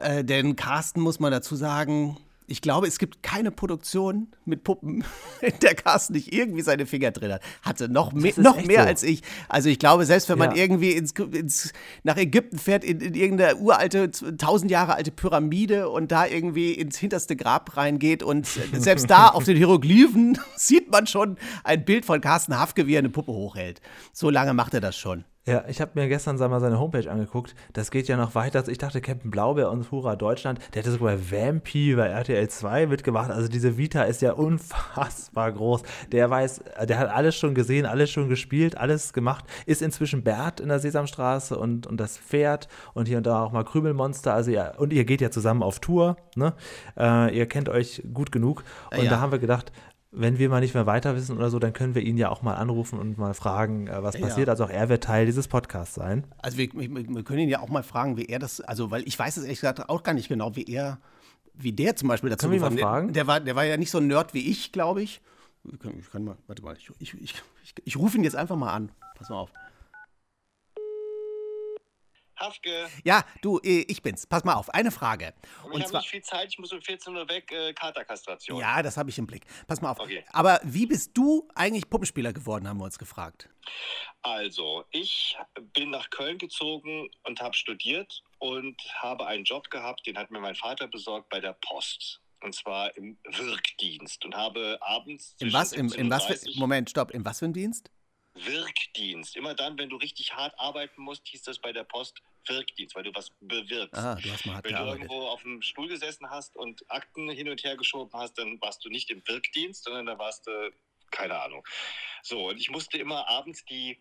Äh, denn Carsten, muss man dazu sagen, ich glaube, es gibt keine Produktion mit Puppen, in der Carsten nicht irgendwie seine Finger drin hat. Hatte noch, mehr, ist noch mehr so. als ich. Also ich glaube, selbst wenn man Ja. irgendwie ins, ins, nach Ägypten fährt, in, in irgendeine uralte, tausend Jahre alte Pyramide und da irgendwie ins hinterste Grab reingeht und selbst da auf den Hieroglyphen sieht man schon ein Bild von Carsten Hafke, wie er eine Puppe hochhält. So lange macht er das schon. Ja, ich habe mir gestern mal seine Homepage angeguckt. Das geht ja noch weiter. Ich dachte, Captain Blaubeer und Hurra Deutschland, der hätte sogar bei Vampy bei RTL 2 mitgemacht. Also diese Vita ist ja unfassbar groß. Der weiß, der hat alles schon gesehen, alles schon gespielt, alles gemacht. Ist inzwischen Bert in der Sesamstraße und, und das Pferd und hier und da auch mal Krümelmonster. Also ja, und ihr geht ja zusammen auf Tour. Ne? Äh, ihr kennt euch gut genug. Und Ja. da haben wir gedacht, wenn wir mal nicht mehr weiter wissen oder so, dann können wir ihn ja auch mal anrufen und mal fragen, äh, was Ja. passiert. Also auch er wird Teil dieses Podcasts sein. Also wir, wir, können ihn ja auch mal fragen, wie er das, also weil ich weiß es ehrlich gesagt auch gar nicht genau, wie er, wie der zum Beispiel dazu Können wir ihn mal fragen? Der, der, war, der war ja nicht so ein Nerd wie ich, glaube ich. Ich kann, ich kann mal, warte mal, ich, ich, ich rufe ihn jetzt einfach mal an. Pass mal auf. Hafke, Ja, du, äh, ich bin's. Pass mal auf, eine Frage. ich Und habe zwar, nicht viel Zeit, ich muss um 14 Uhr weg, äh, Katerkastration. ja, das habe ich im Blick. Pass mal auf. Okay. Aber wie bist du eigentlich Puppenspieler geworden, haben wir uns gefragt. Also, ich bin nach Köln gezogen und habe studiert und habe einen Job gehabt, den hat mir mein Vater besorgt bei der Post. Und zwar im Wirkdienst und habe abends. In zwischen was, im, in was für, 17:30 Moment, stopp, in was für ein Dienst? Wirkdienst. Immer dann, wenn du richtig hart arbeiten musst, hieß das bei der Post Wirkdienst, weil du was bewirkst. Ah, du hast mal hart Wenn du gearbeitet. irgendwo auf dem Stuhl gesessen hast und Akten hin und her geschoben hast, dann warst du nicht im Wirkdienst, sondern da warst du, keine Ahnung. So, und ich musste immer abends die,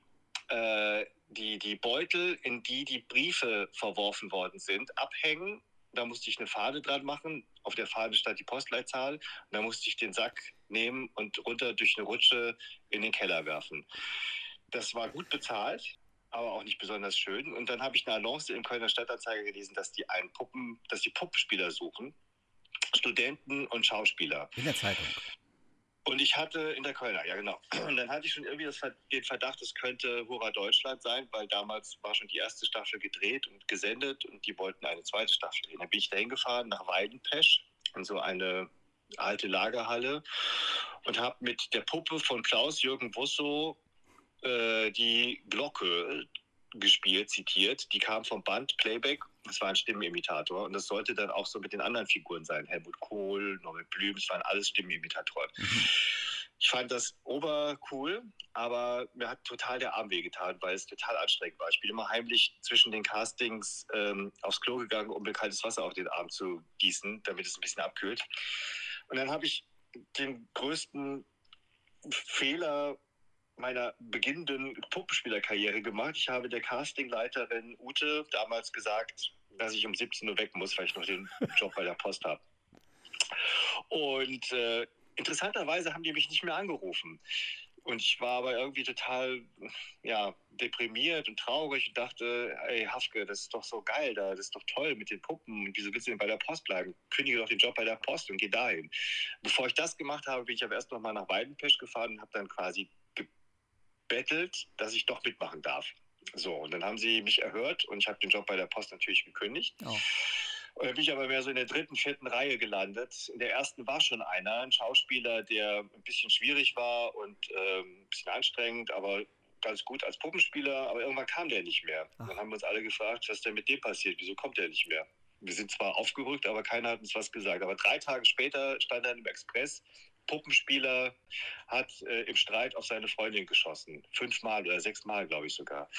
äh, die, die Beutel, in die die Briefe verworfen worden sind, abhängen. Da musste ich eine Fahne dran machen. Auf der Fahne stand die Postleitzahl. Und da musste ich den Sack nehmen und runter durch eine Rutsche in den Keller werfen. Das war gut bezahlt aber auch nicht besonders schön. Und dann habe ich eine Annonce im Kölner Stadtanzeiger gelesen, dass die einen Puppen, dass die Puppenspieler suchen, Studenten und Schauspieler. In der Zeitung. Und ich hatte in der Kölner, ja genau. Und dann hatte ich schon irgendwie das, den Verdacht, es könnte Hurra Deutschland sein, weil damals war schon die erste Staffel gedreht und gesendet und die wollten eine zweite Staffel drehen. Dann bin ich dahin gefahren nach Weidenpesch in so eine alte Lagerhalle und habe mit der Puppe von Klaus-Jürgen Busso äh, die Glocke gespielt, zitiert. Die kam vom Band Playback. Das war ein Stimmenimitator. Und das sollte dann auch so mit den anderen Figuren sein. Helmut Kohl, Norbert Blüm, es waren alles Stimmenimitatoren. Ich fand das obercool, aber mir hat total der Arm wehgetan, weil es total anstrengend war. Ich bin immer heimlich zwischen den Castings ähm, aufs Klo gegangen, um mir kaltes Wasser auf den Arm zu gießen, damit es ein bisschen abkühlt. Und dann habe ich den größten Fehler meiner beginnenden Puppenspielerkarriere gemacht. Ich habe der Castingleiterin Ute damals gesagt, dass ich um 17 Uhr weg muss, weil ich noch den Job bei der Post habe. Und äh, interessanterweise haben die mich nicht mehr angerufen. Und ich war aber irgendwie total ja, deprimiert und traurig und dachte, ey Hafke, das ist doch so geil da, das ist doch toll mit den Puppen. Und wieso willst du denn bei der Post bleiben? Kündige doch den Job bei der Post und geh dahin. Bevor ich das gemacht habe, bin ich aber erst noch mal nach Weidenpesch gefahren und habe dann quasi gebettelt, dass ich doch mitmachen darf. So, und dann haben sie mich erhört und ich habe den Job bei der Post natürlich gekündigt. Oh. Und dann bin ich aber mehr so in der dritten, vierten Reihe gelandet. In der ersten war schon einer, ein Schauspieler, der ein bisschen schwierig war und ähm, ein bisschen anstrengend, aber ganz gut als Puppenspieler. Aber irgendwann kam der nicht mehr. Und dann haben wir uns alle gefragt, was denn mit dem passiert? Wieso kommt der nicht mehr? Wir sind zwar aufgerückt, aber keiner hat uns was gesagt. Aber drei Tage später stand er im Express. Puppenspieler hat äh, im Streit auf seine Freundin geschossen. Fünfmal oder sechsmal, glaube ich sogar.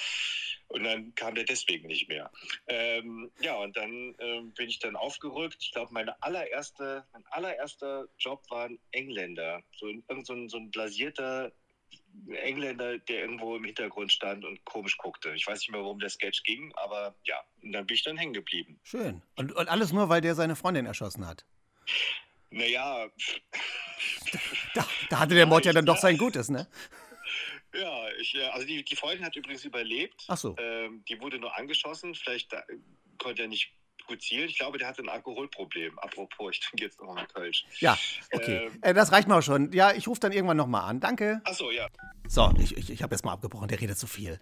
Und dann kam der deswegen nicht mehr. Ähm, ja, und dann ähm, bin ich dann aufgerückt. Ich glaube, allererste, mein allererster Job war ein Engländer. So ein, so ein, so ein blasierter Engländer, der irgendwo im Hintergrund stand und komisch guckte. Ich weiß nicht mehr, worum der Sketch ging, aber ja, und dann bin ich dann hängen geblieben. Schön. Und, und alles nur, weil der seine Freundin erschossen hat. Naja, Da, da hatte der Mord ja dann doch sein Gutes, ne? ja, ich, äh, also die, die Freundin hat übrigens überlebt. Ach so. Ähm, die wurde nur angeschossen. Vielleicht äh, konnte er nicht gut zielen. Ich glaube, der hatte ein Alkoholproblem. Apropos, ich trinke jetzt noch mal Kölsch. Ja, okay. Ähm. Äh, das reicht mir auch schon. Ja, ich rufe dann irgendwann nochmal an. Danke. Achso, ja. So, ich, ich, ich habe jetzt mal abgebrochen, der redet zu viel.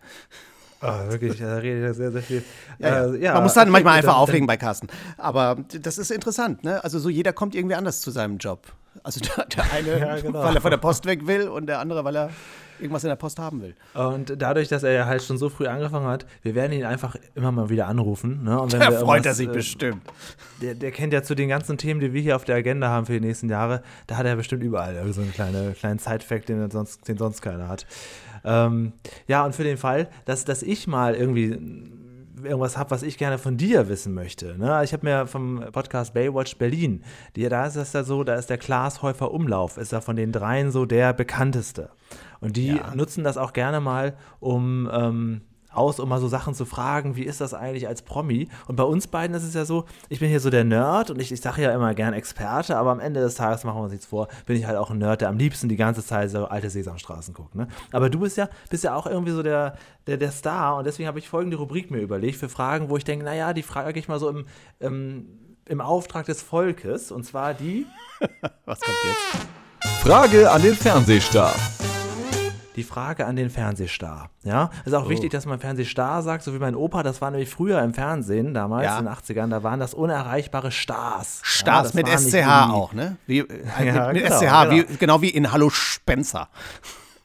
Ah, wirklich, da redet er sehr, sehr viel. Ja, Äh, ja. Man muss dann okay, manchmal gut, einfach dann- auflegen bei Carsten. Aber das ist interessant, ne? Also so jeder kommt irgendwie anders zu seinem Job. Also der, der eine, Ja, genau. weil er von der Post weg will und der andere, weil er irgendwas in der Post haben will. Und dadurch, dass er ja halt schon so früh angefangen hat, wir werden ihn einfach immer mal wieder anrufen. Ne? Und Da freut er sich äh, bestimmt. Der, der kennt ja zu den ganzen Themen, die wir hier auf der Agenda haben für die nächsten Jahre, da hat er bestimmt überall so einen kleine, kleinen Side-Fact, den, sonst, den sonst keiner hat. Ähm, ja, und für den Fall, dass, dass ich mal irgendwie irgendwas habe, was ich gerne von dir wissen möchte. Ne? Ich habe mir vom Podcast Baywatch Berlin, die, da ist es ja so, da ist der Klaas Häufer Umlauf, ist ja von den dreien so der bekannteste. Und die Ja. nutzen das auch gerne mal, um ähm, aus, um mal so Sachen zu fragen, wie ist das eigentlich als Promi? Und bei uns beiden ist es ja so, ich bin hier so der Nerd und ich, ich sage ja immer gern Experte, aber am Ende des Tages, machen wir uns nichts vor, bin ich halt auch ein Nerd, der am liebsten die ganze Zeit so alte Sesamstraßen guckt. Ne? Aber du bist ja, bist ja auch irgendwie so der, der, der Star und deswegen habe ich folgende Rubrik mir überlegt für Fragen, wo ich denke, naja, die frage ich mal so im, im, im Auftrag des Volkes und zwar die, Was kommt jetzt? Frage an den Fernsehstar. Die Frage an den Fernsehstar. Ja, ist auch wichtig, dass man Fernsehstar sagt, so wie mein Opa, das war nämlich früher im Fernsehen, damals Ja. in den 80ern, da waren das unerreichbare Stars. ja, Stars das mit SCH auch, ne? Wie, äh, Ja, mit, mit genau, SCH, genau. Wie, genau wie in Hallo Spencer.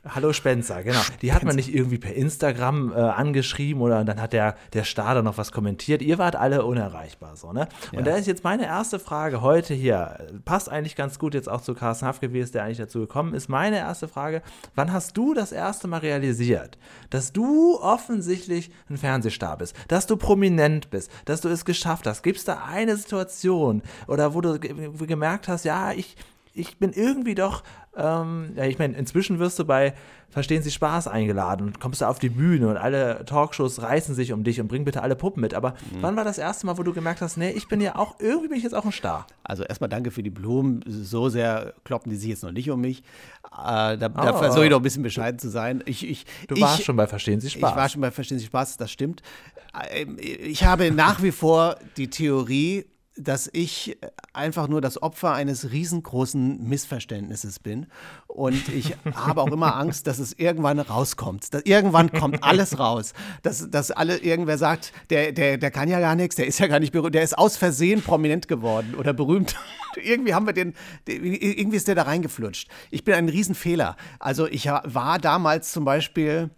Hallo Spencer, genau. Die hat man nicht irgendwie per Instagram äh, angeschrieben oder dann hat der, der Star da noch was kommentiert. Ihr wart alle unerreichbar, so, ne? Und da ist jetzt meine erste Frage heute hier, passt eigentlich ganz gut jetzt auch zu Carsten Hafke, wie es der eigentlich dazu gekommen ist. Meine erste Frage, wann hast du das erste Mal realisiert, dass du offensichtlich ein Fernsehstar bist, dass du prominent bist, dass du es geschafft hast? Gibt es da eine Situation oder wo du ge gemerkt hast, ja, ich, ich bin irgendwie doch, ähm, ja, ich meine, inzwischen wirst du bei Verstehen Sie Spaß eingeladen und kommst da auf die Bühne und alle Talkshows reißen sich um dich und bring bitte alle Puppen mit. Aber wann war das erste Mal, wo du gemerkt hast, nee, ich bin ja auch, irgendwie bin ich jetzt auch ein Star? Also erstmal danke für die Blumen. So sehr kloppen die sich jetzt noch nicht um mich. Äh, da da Oh. versuche ich noch ein bisschen bescheiden zu sein. Ich, ich, Du ich, warst schon bei Verstehen Sie Spaß. Ich war schon bei Verstehen Sie Spaß, das stimmt. Ähm, Ich habe nach wie vor die Theorie, dass ich einfach nur das Opfer eines riesengroßen Missverständnisses bin. Und ich habe auch immer Angst, dass es irgendwann rauskommt. Dass irgendwann kommt alles raus. Dass, dass alle irgendwer sagt, der, der, der kann ja gar nichts, der ist ja gar nicht berühmt, der ist aus Versehen prominent geworden oder berühmt. irgendwie haben wir den, irgendwie ist der da reingeflutscht. Ich bin ein Riesenfehler. Also ich war damals zum Beispiel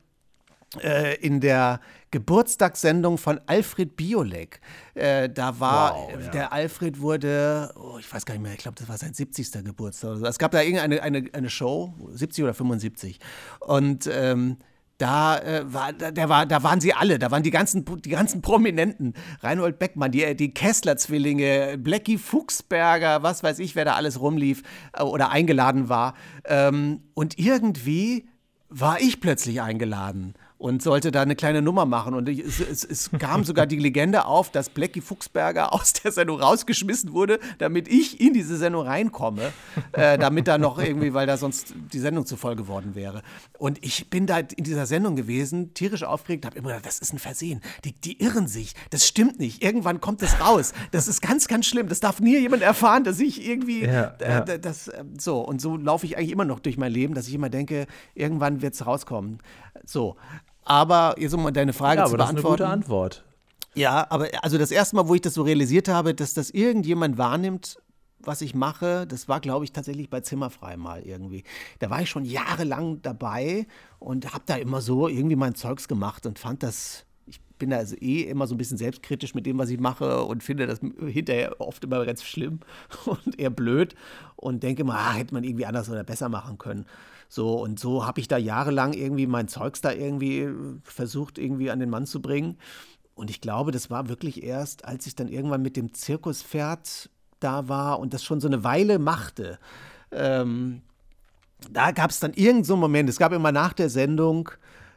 äh, in der Geburtstagssendung von Alfred Biolek. Äh, da war, Wow, ja. der Alfred wurde, oh, ich weiß gar nicht mehr, ich glaube, das war sein 70. Geburtstag. Oder so. Es gab da irgendeine eine, eine Show, 70 oder 75. Und ähm, da, äh, war, da, war, da waren sie alle, da waren die ganzen, die ganzen Prominenten. Reinhold Beckmann, die, die Kessler-Zwillinge, Blackie Fuchsberger, was weiß ich, wer da alles rumlief äh, oder eingeladen war. Ähm, und irgendwie war ich plötzlich eingeladen und sollte da eine kleine Nummer machen. Und es, es, es kam sogar die Legende auf, dass Blackie Fuchsberger aus der Sendung rausgeschmissen wurde, damit ich in diese Sendung reinkomme, äh, damit da noch irgendwie, weil da sonst die Sendung zu voll geworden wäre. Und ich bin da in dieser Sendung gewesen, tierisch aufgeregt, habe immer gedacht, das ist ein Versehen. Die, die irren sich, das stimmt nicht. Irgendwann kommt das raus. Das ist ganz, ganz schlimm. Das darf nie jemand erfahren, dass ich irgendwie Ja, äh, ja. d- das äh, so und so laufe ich eigentlich immer noch durch mein Leben, dass ich immer denke, irgendwann wird es rauskommen. So, aber jetzt um mal deine Frage ja, zu aber das ist eine beantworten. gute Antwort. Ja, aber also das erste Mal, wo ich das so realisiert habe, dass das irgendjemand wahrnimmt, was ich mache, das war, glaube ich, tatsächlich bei Zimmerfrei mal irgendwie. Da war ich schon jahrelang dabei und habe da immer so irgendwie mein Zeugs gemacht und fand das, ich bin da also eh immer so ein bisschen selbstkritisch mit dem, was ich mache und finde das hinterher oft immer ganz schlimm und eher blöd und denke mal, ah, hätte man irgendwie anders oder besser machen können. So, und so habe ich da jahrelang irgendwie mein Zeugs da irgendwie versucht, irgendwie an den Mann zu bringen. Und ich glaube, das war wirklich erst, als ich dann irgendwann mit dem Zirkuspferd da war und das schon so eine Weile machte. Ähm, da gab es dann irgendeinen so Moment, es gab immer nach der Sendung,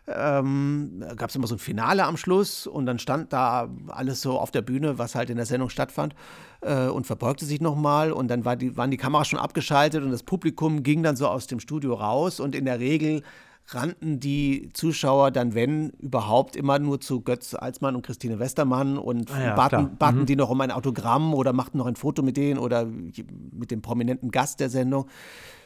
ähm, gab es immer so ein Finale am Schluss und dann stand da alles so auf der Bühne, was halt in der Sendung stattfand äh, und verbeugte sich nochmal und dann war die, waren die Kameras schon abgeschaltet und das Publikum ging dann so aus dem Studio raus und in der Regel rannten die Zuschauer dann, wenn überhaupt, immer nur zu Götz Alsmann und Christine Westermann und ah ja, baten, baten mhm. die noch um ein Autogramm oder machten noch ein Foto mit denen oder mit dem prominenten Gast der Sendung.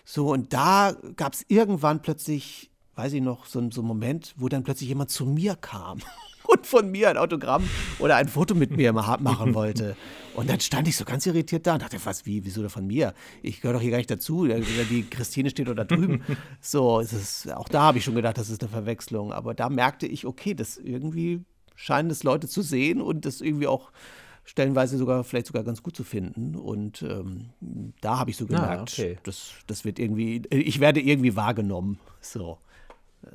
So, und da gab es irgendwann plötzlich, weiß ich noch, so, so einen Moment, wo dann plötzlich jemand zu mir kam und von mir ein Autogramm oder ein Foto mit mir machen wollte. Und dann stand ich so ganz irritiert da und dachte, was, wie, wieso von mir? Ich gehöre doch hier gar nicht dazu. Die Christine steht doch da drüben. So, ist, auch da habe ich schon gedacht, das ist eine Verwechslung. Aber da merkte ich, okay, das irgendwie scheinen es Leute zu sehen und das irgendwie auch stellenweise sogar vielleicht sogar ganz gut zu finden. Und ähm, da habe ich so ah, gemerkt, ah, okay. das, das wird irgendwie, ich werde irgendwie wahrgenommen. So.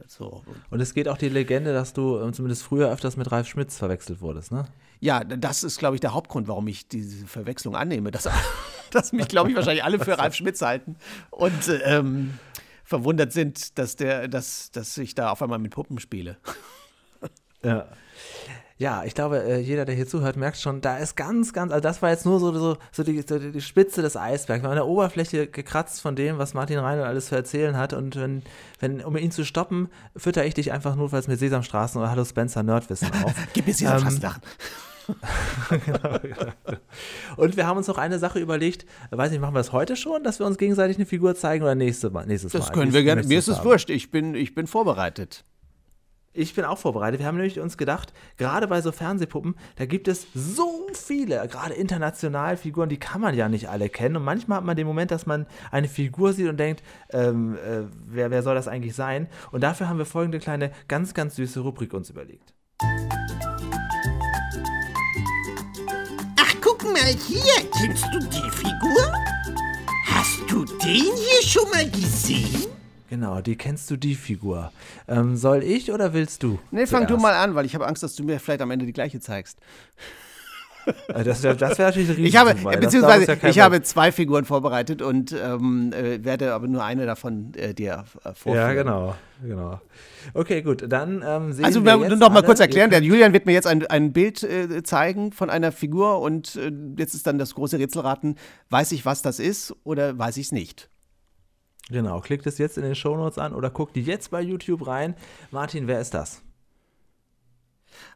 So. Und es geht auch die Legende, dass du ähm, zumindest früher öfters mit Ralf Schmitz verwechselt wurdest, ne? Ja, das ist, glaube ich, der Hauptgrund, warum ich diese Verwechslung annehme. Dass, dass mich, glaube ich, wahrscheinlich alle für Ralf Schmitz halten und ähm, verwundert sind, dass, der, dass, dass ich da auf einmal mit Puppen spiele. Ja. Ja, ich glaube, äh, jeder, der hier zuhört, merkt schon, da ist ganz, ganz, also das war jetzt nur so, so, so, die, so die Spitze des Eisbergs. Wir haben an der Oberfläche gekratzt von dem, was Martin Reinl alles zu erzählen hat. Und wenn, wenn, um ihn zu stoppen, fütter ich dich einfach notfalls mit Sesamstraßen oder Hallo Spencer Nerdwissen auf. Gib mir Sesamstraßen. Ähm, genau, genau. Und wir haben uns noch eine Sache überlegt, weiß nicht, machen wir das heute schon, dass wir uns gegenseitig eine Figur zeigen oder nächste Mal, nächstes Mal? Das können wir gerne. Mir ist es wurscht, ich bin, ich bin vorbereitet. Ich bin auch vorbereitet. Wir haben nämlich uns gedacht, gerade bei so Fernsehpuppen, da gibt es so viele, gerade international Figuren, die kann man ja nicht alle kennen. Und manchmal hat man den Moment, dass man eine Figur sieht und denkt, ähm, äh, wer, wer soll das eigentlich sein? Und dafür haben wir folgende kleine, ganz, ganz süße Rubrik uns überlegt. Ach, guck mal hier. Kennst du die Figur? Hast du den hier schon mal gesehen? Genau, die kennst du die Figur. Ähm, soll ich oder willst du? Nee, fang zuerst? du mal an, weil ich habe Angst, dass du mir vielleicht am Ende die gleiche zeigst. Äh, das wäre das wär natürlich riesig. Ich habe, beziehungsweise, ja ich habe zwei Figuren vorbereitet und ähm, äh, werde aber nur eine davon äh, dir äh, vorführen. Ja, genau, genau. Okay, gut, dann ähm, sehen also, wir Also, noch mal kurz erklären, der Julian wird mir jetzt ein, ein Bild äh, zeigen von einer Figur und jetzt ist dann das große Rätselraten, weiß ich, was das ist oder weiß ich es nicht? Genau, klickt es jetzt in den Shownotes an oder guckt jetzt bei YouTube rein. Martin, wer ist das?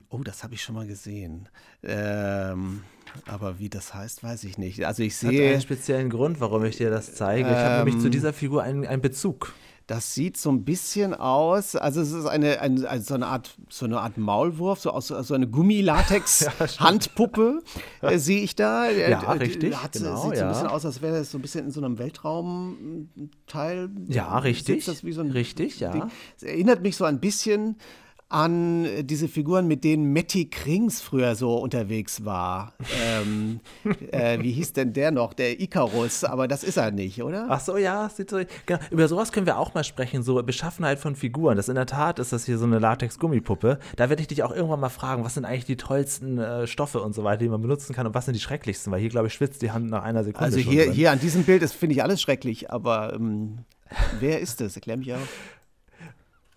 Oh, das habe ich schon mal gesehen. Ähm, aber wie das heißt, weiß ich nicht. Also ich sehe. Hat einen speziellen Grund, warum ich dir das zeige. Ich habe nämlich zu ähm, dieser Figur einen, einen Bezug. Das sieht so ein bisschen aus, also es ist eine, eine, also so, eine Art, so eine Art Maulwurf, so, aus, so eine Gummilatex-Handpuppe ja, äh, sehe ich da. Ja, äh, richtig. Hat, genau, sieht ja. so ein bisschen aus, als wäre das so ein bisschen in so einem Weltraumteil. Ja, richtig. Das wie so ein richtig, ja. Es erinnert mich so ein bisschen an diese Figuren, mit denen Matty Krings früher so unterwegs war. ähm, äh, wie hieß denn der noch? Der Icarus, aber das ist er nicht, oder? Ach so, ja, sieht so. Genau. Über sowas können wir auch mal sprechen, so Beschaffenheit von Figuren. Das in der Tat ist das hier so eine Latex-Gummipuppe. Da werde ich dich auch irgendwann mal fragen, was sind eigentlich die tollsten äh, Stoffe und so weiter, die man benutzen kann und was sind die schrecklichsten, weil hier, glaube ich, schwitzt die Hand nach einer Sekunde. Also hier, hier an diesem Bild, finde ich alles schrecklich, aber ähm, wer ist das? Erklär mich auch.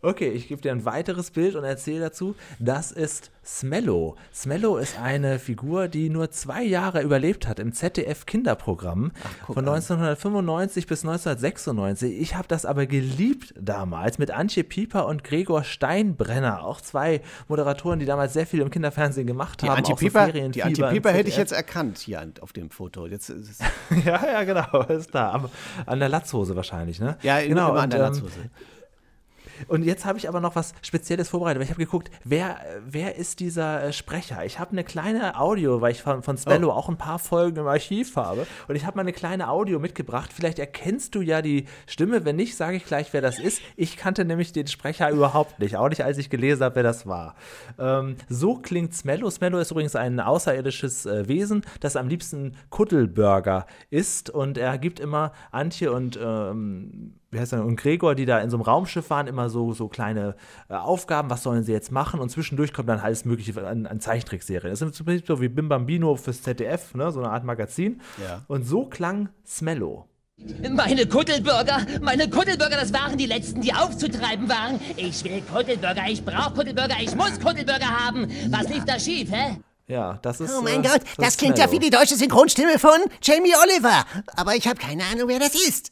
Okay, ich gebe dir ein weiteres Bild und erzähle dazu. Das ist Smello. Smello ist eine Figur, die nur zwei Jahre überlebt hat im ZDF-Kinderprogramm von 1995 an. bis 1996. Ich habe das aber geliebt damals mit Antje Pieper und Gregor Steinbrenner, auch zwei Moderatoren, die damals sehr viel im Kinderfernsehen gemacht die haben. Antje Pieper, so die Antje Pieper hätte ich jetzt erkannt hier auf dem Foto. Jetzt ja, ja, genau, ist da. An der Latzhose wahrscheinlich, ne? Ja, genau, immer an der ähm, Latzhose. Und jetzt habe ich aber noch was Spezielles vorbereitet, weil ich habe geguckt, wer, wer ist dieser äh, Sprecher? Ich habe eine kleine Audio, weil ich von, von Spello Oh. auch ein paar Folgen im Archiv habe. Und ich habe mal eine kleine Audio mitgebracht. Vielleicht erkennst du ja die Stimme. Wenn nicht, sage ich gleich, wer das ist. Ich kannte nämlich den Sprecher überhaupt nicht. Auch nicht, als ich gelesen habe, wer das war. Ähm, so klingt Smello. Smello ist übrigens ein außerirdisches äh, Wesen, das am liebsten Kuddelburger isst. Und er gibt immer Antje und ähm, wie heißt er, und Gregor, die da in so einem Raumschiff waren, immer so, so kleine äh, Aufgaben, was sollen sie jetzt machen und zwischendurch kommt dann alles mögliche an, an Zeichentrickserien. Das ist im Prinzip so wie Bim Bambino fürs ZDF, ne? so eine Art Magazin. Ja. Und so klang Smello. Meine Kuddelburger, meine Kuddelburger, das waren die letzten, die aufzutreiben waren. Ich will Kuddelburger, ich brauche Kuddelburger, ich muss Kuddelburger haben. Was lief da schief, hä? Ja, das ist. Oh mein äh, Gott, das, ist klingt ja wie die deutsche Synchronstimme von Jamie Oliver. Aber ich habe keine Ahnung, wer das ist.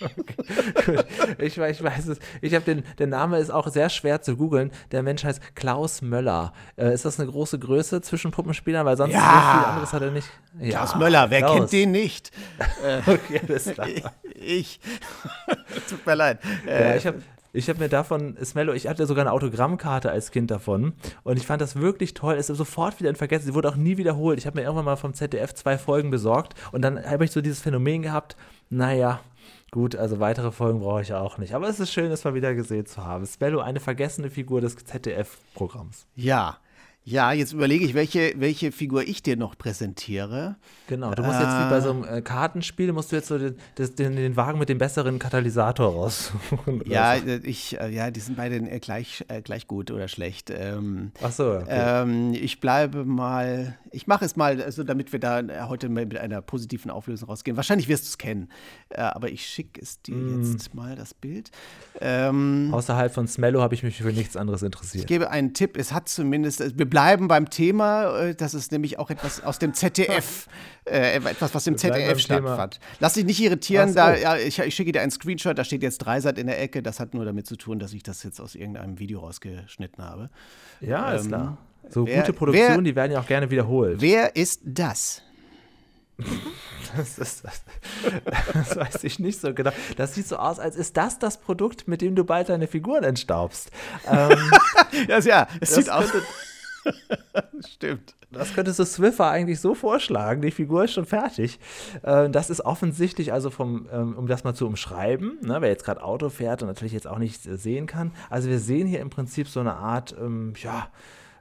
ich, weiß- ich weiß es. Ich habe den, der Name ist auch sehr schwer zu googeln. Der Mensch heißt Klaus Möller. Äh, ist das eine große Größe zwischen Puppenspielern? Weil sonst Ja. so viel anderes hat er nicht. Ja, Klaus Möller, wer Klaus. kennt den nicht? Okay, alles klar. Ich. Tut mir leid. Ja, Äh, ich habe ich hab mir davon, Smello, ich hatte sogar eine Autogrammkarte als Kind davon und ich fand das wirklich toll. Es ist sofort wieder in Vergessen. Sie wurde auch nie wiederholt. Ich habe mir irgendwann mal vom ZDF zwei Folgen besorgt und dann habe ich so dieses Phänomen gehabt, naja, gut, also weitere Folgen brauche ich auch nicht. Aber es ist schön, es mal wieder gesehen zu haben. Smello, eine vergessene Figur des ZDF-Programms. ja. Ja, jetzt überlege ich, welche, welche Figur ich dir noch präsentiere. Genau, du musst jetzt wie bei so einem äh, Kartenspiel, musst du jetzt so den, den, den Wagen mit dem besseren Katalysator raussuchen. Ja, so. äh, ich, äh, ja, die sind beide äh, gleich, äh, gleich gut oder schlecht. Ähm, Ach so, okay. ähm, ich bleibe mal, ich mache es mal, also damit wir da äh, heute mal mit einer positiven Auflösung rausgehen. Wahrscheinlich wirst du es kennen, äh, aber ich schicke es dir Mm. jetzt mal, das Bild. Ähm, Außerhalb von Smello habe ich mich für nichts anderes ich interessiert. gebe einen Tipp, es hat zumindest, äh, wir bleiben beim Thema, äh, das ist nämlich auch etwas aus dem ZDF, äh, etwas, was im ZDF stattfand. Lass dich nicht irritieren, so. da, ja, ich, ich schicke dir einen Screenshot, da steht jetzt Dreisat in der Ecke, das hat nur damit zu tun, dass ich das jetzt aus irgendeinem Video rausgeschnitten habe. Ja, Ähm, klar. So wer- gute Produktionen, wer- die werden ja auch gerne wiederholt. Wer ist das? Das, ist, das, das weiß ich nicht so genau. Das sieht so aus, als ist das das Produkt, mit dem du bald deine Figuren entstaubst. Ähm, Ja, ja, es sieht aus. Stimmt. das könntest du Swiffer eigentlich so vorschlagen. Die Figur ist schon fertig. Ähm, das ist offensichtlich, also vom, ähm, um das mal zu umschreiben, ne, wer jetzt gerade Auto fährt und natürlich jetzt auch nicht äh, sehen kann. Also wir sehen hier im Prinzip so eine Art, ähm, ja,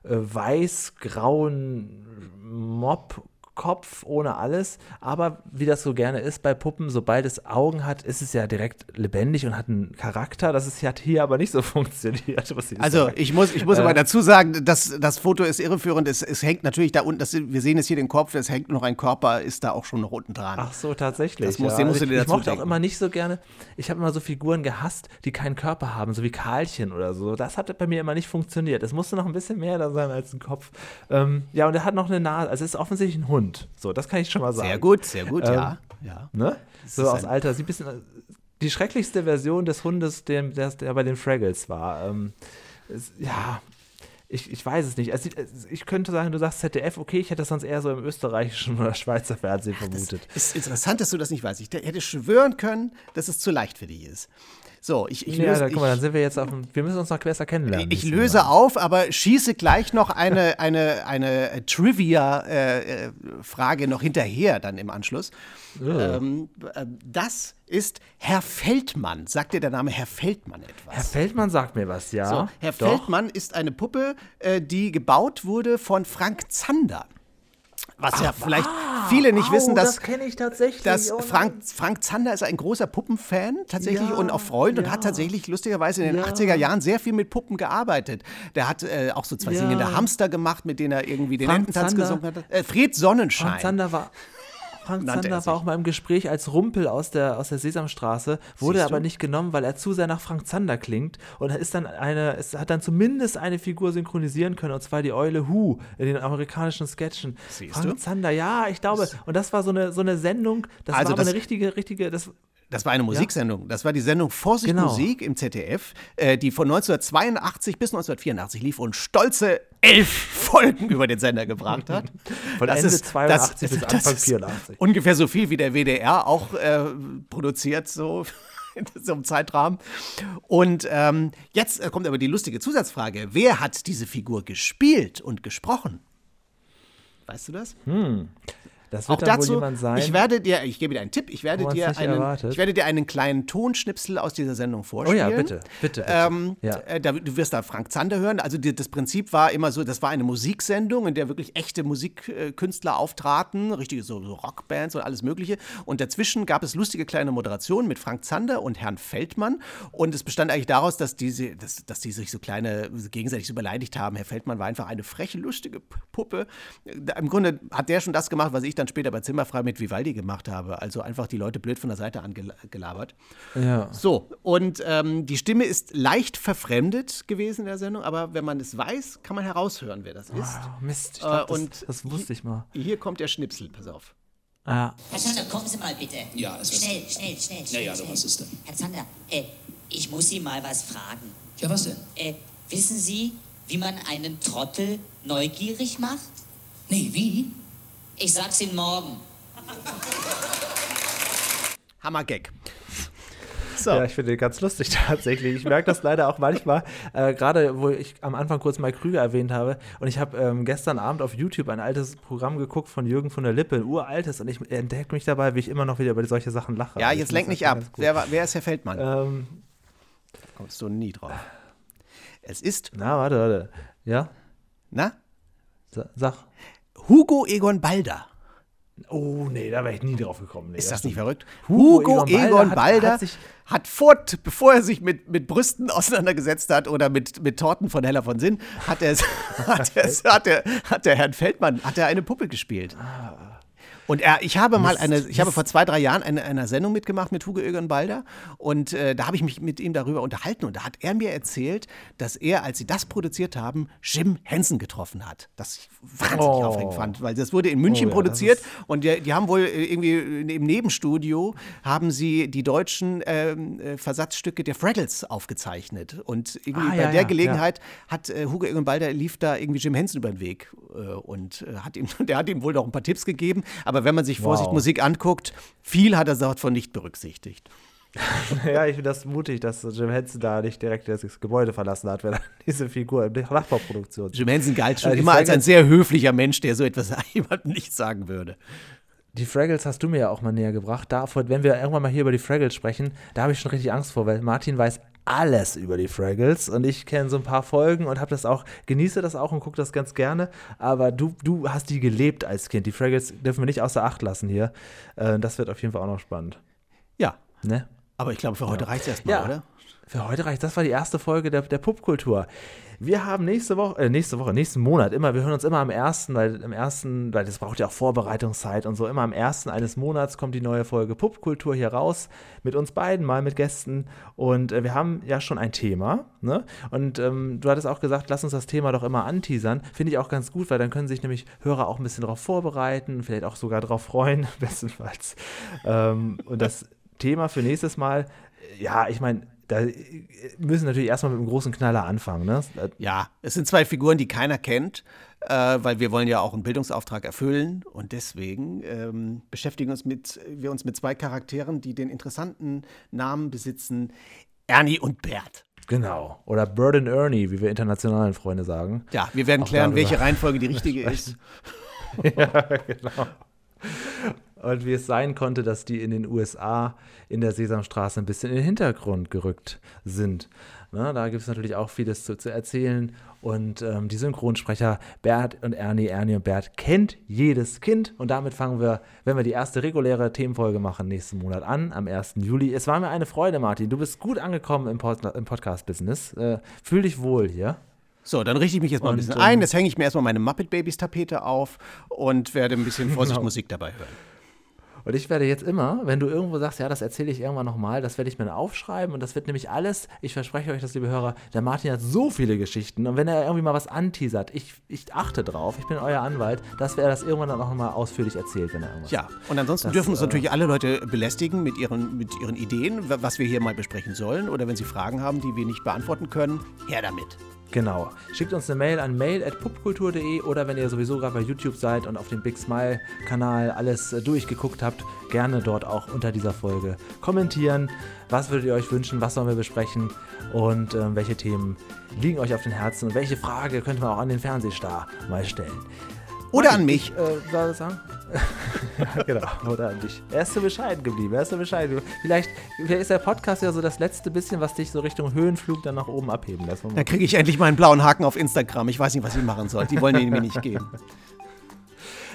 äh, weiß-grauen Mob. Kopf ohne alles, aber wie das so gerne ist bei Puppen, sobald es Augen hat, ist es ja direkt lebendig und hat einen Charakter. Das ist, hat hier aber nicht so funktioniert. Also sagt. ich muss, ich muss Äh. aber dazu sagen, dass das Foto ist irreführend. Es, es hängt natürlich da unten, das, wir sehen jetzt hier den Kopf, es hängt noch ein Körper, ist da auch schon noch unten dran. Ach so, tatsächlich. Das muss- den musst du ich, dir ich dazu mochte auch denken. immer nicht so gerne, ich habe immer so Figuren gehasst, die keinen Körper haben, so wie Karlchen oder so. Das hat bei mir immer nicht funktioniert. Es musste noch ein bisschen mehr da sein als ein Kopf. Ähm, ja, und er hat noch eine Nase, also es ist offensichtlich ein Hund. So, das kann ich schon mal sagen. Sehr gut, sehr gut, Ähm, ja. ja. Ne? So aus Alter, sieht ein bisschen die schrecklichste Version des Hundes, der, der, der bei den Fraggles war. Ähm, es, ja, ich, ich weiß es nicht. Es es, ich könnte sagen, du sagst ZDF, okay, ich hätte das sonst eher so im österreichischen oder Schweizer Fernsehen vermutet. Ist interessant, dass du das nicht weißt. Ich hätte schwören können, dass es zu leicht für dich ist. So, ich, ich ja, löse, da, guck mal, dann sind wir jetzt auf dem, wir müssen uns noch besser kennenlernen. ich löse Mal. auf, aber schieße gleich noch eine, eine, eine Trivia-Frage noch hinterher dann im Anschluss. Ähm, äh, das ist Herr Feldmann. Sagt dir der Name Herr Feldmann etwas? Herr Feldmann sagt mir was, ja. So, Herr Doch. Feldmann ist eine Puppe, äh, die gebaut wurde von Frank Zander. Was ja vielleicht viele nicht Au, wissen, dass, das kenne ich tatsächlich. dass. Frank, Frank Zander ist ein großer Puppenfan tatsächlich Ja, und auch Freund und ja. hat tatsächlich lustigerweise in den Ja. 80er Jahren sehr viel mit Puppen gearbeitet. Der hat äh, auch so zwei singende Hamster gemacht, mit denen er irgendwie den Frank Ententanz Zander- gesungen hat. Äh, Fred Sonnenschein. Frank Zander war. Frank Nannte er Zander war auch mal im Gespräch als Rumpel aus der, aus der Sesamstraße, wurde aber nicht genommen, weil er zu sehr nach Frank Zander klingt und ist dann eine, es hat dann zumindest eine Figur synchronisieren können, und zwar die Eule Hu in den amerikanischen Sketchen. Siehst Frank du? Zander, ja, ich glaube, und das war so eine, so eine Sendung, das Also war das- eine richtige, richtige, das, Das war eine Musiksendung. Das war die Sendung Vorsicht Genau. Musik im ZDF, äh, die von 1982 bis 1984 lief und stolze elf Folgen über den Sender gebracht hat. Von Das Ende ist- 82 bis das Anfang ist 84. Ungefähr so viel wie der WDR auch äh, produziert, so in so einem Zeitrahmen. Und ähm, jetzt äh, kommt aber die lustige Zusatzfrage. Wer hat diese Figur gespielt und gesprochen? Weißt du das? Das wird Auch dazu, jemand sein. ich werde dir, ich gebe dir einen Tipp, ich werde, dir einen, erwartet. ich werde dir einen kleinen Tonschnipsel aus dieser Sendung oh vorspielen. ja, bitte, bitte. bitte. Ähm, ja. äh, da, du wirst da Frank Zander hören. Also die, das Prinzip war immer so, das war eine Musiksendung, in der wirklich echte Musikkünstler auftraten, richtige so, so Rockbands und alles Mögliche. Und dazwischen gab es lustige kleine Moderationen mit Frank Zander und Herrn Feldmann. Und es bestand eigentlich daraus, dass diese, dass, dass die sich so kleine gegenseitig so beleidigt haben. Herr Feldmann war einfach eine freche, lustige Puppe. Im Grunde hat der schon das gemacht, was ich dann später bei Zimmerfrei mit Vivaldi gemacht habe. Also einfach die Leute blöd von der Seite angelabert. ja. So, und ähm, die Stimme ist leicht verfremdet gewesen in der Sendung, aber wenn man es weiß, kann man heraushören, wer das ist. Ah, Mist, ich Äh, glaub, das, und das wusste ich mal. Hier kommt der Schnipsel, pass auf. Ah, Herr Zander, kommen Sie mal bitte. Ja, es ist- Schnell, schnell, schnell, schnell. ja, schnell. was ist denn? Herr Zander, äh, ich muss Sie mal was fragen. Ja, was denn? Äh, wissen Sie, wie man einen Trottel neugierig macht? Nee, wie? Ich sag's Ihnen morgen. Hammer-Gag. So, Ja, ich finde den ganz lustig tatsächlich. Ich merke das leider auch manchmal, äh, gerade wo ich am Anfang kurz Mike Krüger erwähnt habe. Und ich habe ähm, gestern Abend auf YouTube ein altes Programm geguckt von Jürgen von der Lippe, ein uraltes. Und ich entdecke mich dabei, wie ich immer noch wieder über solche Sachen lache. ja, Also jetzt lenk nicht ab. Wer, wer ist Herr Feldmann? Ähm, Kommst du nie drauf. Es ist, na, warte, warte. Ja? na, Sa- Sag. Hugo Egon Balder. Oh, nee, da wäre ich nie drauf gekommen. Nee, Ist das stimmt. nicht verrückt? Hugo Hugo Egon Balder Egon hat- Balder hat sich- hat vor, bevor er sich mit, mit Brüsten auseinandergesetzt hat oder mit, mit Torten von Heller von Sinn, hat er, hat er, hat er, hat der Herrn Feldmann, hat er eine Puppe gespielt. Und er, ich habe mal eine, ich habe vor zwei, drei Jahren eine, eine Sendung mitgemacht mit Hugo Egon Balder. Und äh, da habe ich mich mit ihm darüber unterhalten. Und da hat er mir erzählt, dass er, als sie das produziert haben, Jim Henson getroffen hat. Das ich wahnsinnig Oh. aufregend fand, weil das wurde in München Oh ja, produziert. und die, die haben wohl äh, irgendwie im Nebenstudio haben sie die deutschen ähm, äh, Versatzstücke der Fraggles aufgezeichnet. Und irgendwie Ah, bei ja, der ja, Gelegenheit hat äh, Hugo Egon Balder lief da irgendwie Jim Henson über den Weg äh, und äh, hat ihm, der hat ihm wohl noch ein paar Tipps gegeben, aber wenn man sich Vorsicht Wow. Musik anguckt, viel hat er davon nicht berücksichtigt. Ja, ich finde das mutig, dass Jim Henson da nicht direkt das Gebäude verlassen hat, wenn er diese Figur in der Nachbauproduktion. Jim Henson galt schon die immer als ein sehr höflicher Mensch, der so etwas jemandem nicht sagen würde. Die Fraggles hast du mir ja auch mal näher gebracht. Davor, wenn wir irgendwann mal hier über die Fraggles sprechen, da habe ich schon richtig Angst vor, weil Martin weiß alles über die Fraggles und ich kenne so ein paar Folgen und habe das auch, genieße das auch und gucke das ganz gerne. Aber du, du hast die gelebt als Kind. Die Fraggles dürfen wir nicht außer Acht lassen hier. Äh, das wird auf jeden Fall auch noch spannend. Ja, Ne? aber ich glaube, für heute reicht es erstmal, Ja. oder? Für heute reicht. Das war die erste Folge der, der Popkultur. Wir haben nächste Woche, äh, nächste Woche, nächsten Monat immer, wir hören uns immer am ersten, weil im ersten, weil das braucht ja auch Vorbereitungszeit und so, immer am ersten eines Monats kommt die neue Folge Popkultur hier raus, mit uns beiden mal, mit Gästen. Und äh, wir haben ja schon ein Thema, ne? Und ähm, du hattest auch gesagt, lass uns das Thema doch immer anteasern. Finde ich auch ganz gut, weil dann können sich nämlich Hörer auch ein bisschen darauf vorbereiten, vielleicht auch sogar darauf freuen, bestenfalls. Ähm, und das Thema für nächstes Mal, ja, ich meine, da äh, müssen wir natürlich erstmal mit einem großen Knaller anfangen. Ne? Ja, es sind zwei Figuren, die keiner kennt, äh, weil wir wollen ja auch einen Bildungsauftrag erfüllen und deswegen ähm, beschäftigen uns mit, wir uns mit zwei Charakteren, die den interessanten Namen besitzen, Ernie und Bert. Genau. Oder Bird and Ernie, wie wir internationalen Freunde sagen. Ja, wir werden Auch klären, darüber. welche Reihenfolge die richtige ist. Und wie es sein konnte, dass die in den USA in der Sesamstraße ein bisschen in den Hintergrund gerückt sind. Ne, da gibt es natürlich auch vieles zu, zu erzählen. Und ähm, die Synchronsprecher Bert und Ernie, Ernie und Bert kennt jedes Kind. Und damit fangen wir, wenn wir die erste reguläre Themenfolge machen, nächsten Monat an, am 1. Juli. Es war mir eine Freude, Martin. Du bist gut angekommen im, Pod im Podcast-Business. Äh, fühl dich wohl hier. So, dann richte ich mich jetzt mal ein Und, bisschen ähm, ein. Jetzt hänge ich mir erstmal meine Muppet Babies Tapete auf und werde ein bisschen Vorsicht Genau. Musik dabei hören. Und ich werde jetzt immer, wenn du irgendwo sagst, ja, das erzähle ich irgendwann nochmal, das werde ich mir aufschreiben und das wird nämlich alles, ich verspreche euch das, liebe Hörer, der Martin hat so viele Geschichten und wenn er irgendwie mal was anteasert, ich, ich achte drauf, ich bin euer Anwalt, dass er das irgendwann dann auch nochmal ausführlich erzählt, wenn er irgendwas Ja, und ansonsten Das, dürfen uns äh, natürlich alle Leute belästigen mit ihren, mit ihren Ideen, wa- was wir hier mal besprechen sollen oder wenn sie Fragen haben, die wir nicht beantworten können, her damit. Genau. Schickt uns eine Mail an mail.pupkultur.de oder wenn ihr sowieso gerade bei YouTube seid und auf dem Big Smile Kanal alles äh, durchgeguckt habt, gerne dort auch unter dieser Folge kommentieren. Was würdet ihr euch wünschen? Was sollen wir besprechen? Und äh, welche Themen liegen euch auf den Herzen? Und welche Frage könnte man auch an den Fernsehstar mal stellen? Oder an mich. Äh, soll ich sagen? ja, genau, oder an dich. Er ist so bescheiden geblieben, er ist so bescheiden geblieben. Vielleicht, vielleicht ist der Podcast ja so das letzte bisschen, was dich so Richtung Höhenflug dann nach oben abheben lässt. Da kriege ich endlich meinen blauen Haken auf Instagram. Ich weiß nicht, was ich machen soll. Die wollen den mir nicht geben.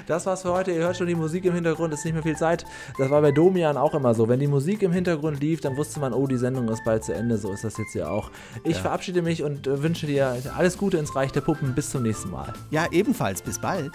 Das war's für heute. Ihr hört schon die Musik im Hintergrund, ist nicht mehr viel Zeit. Das war bei Domian auch immer so. Wenn die Musik im Hintergrund lief, dann wusste man, oh, die Sendung ist bald zu Ende. So ist das jetzt ja auch. Ich ja. verabschiede mich und äh, wünsche dir alles Gute ins Reich der Puppen. Bis zum nächsten Mal. Ja, ebenfalls. Bis bald.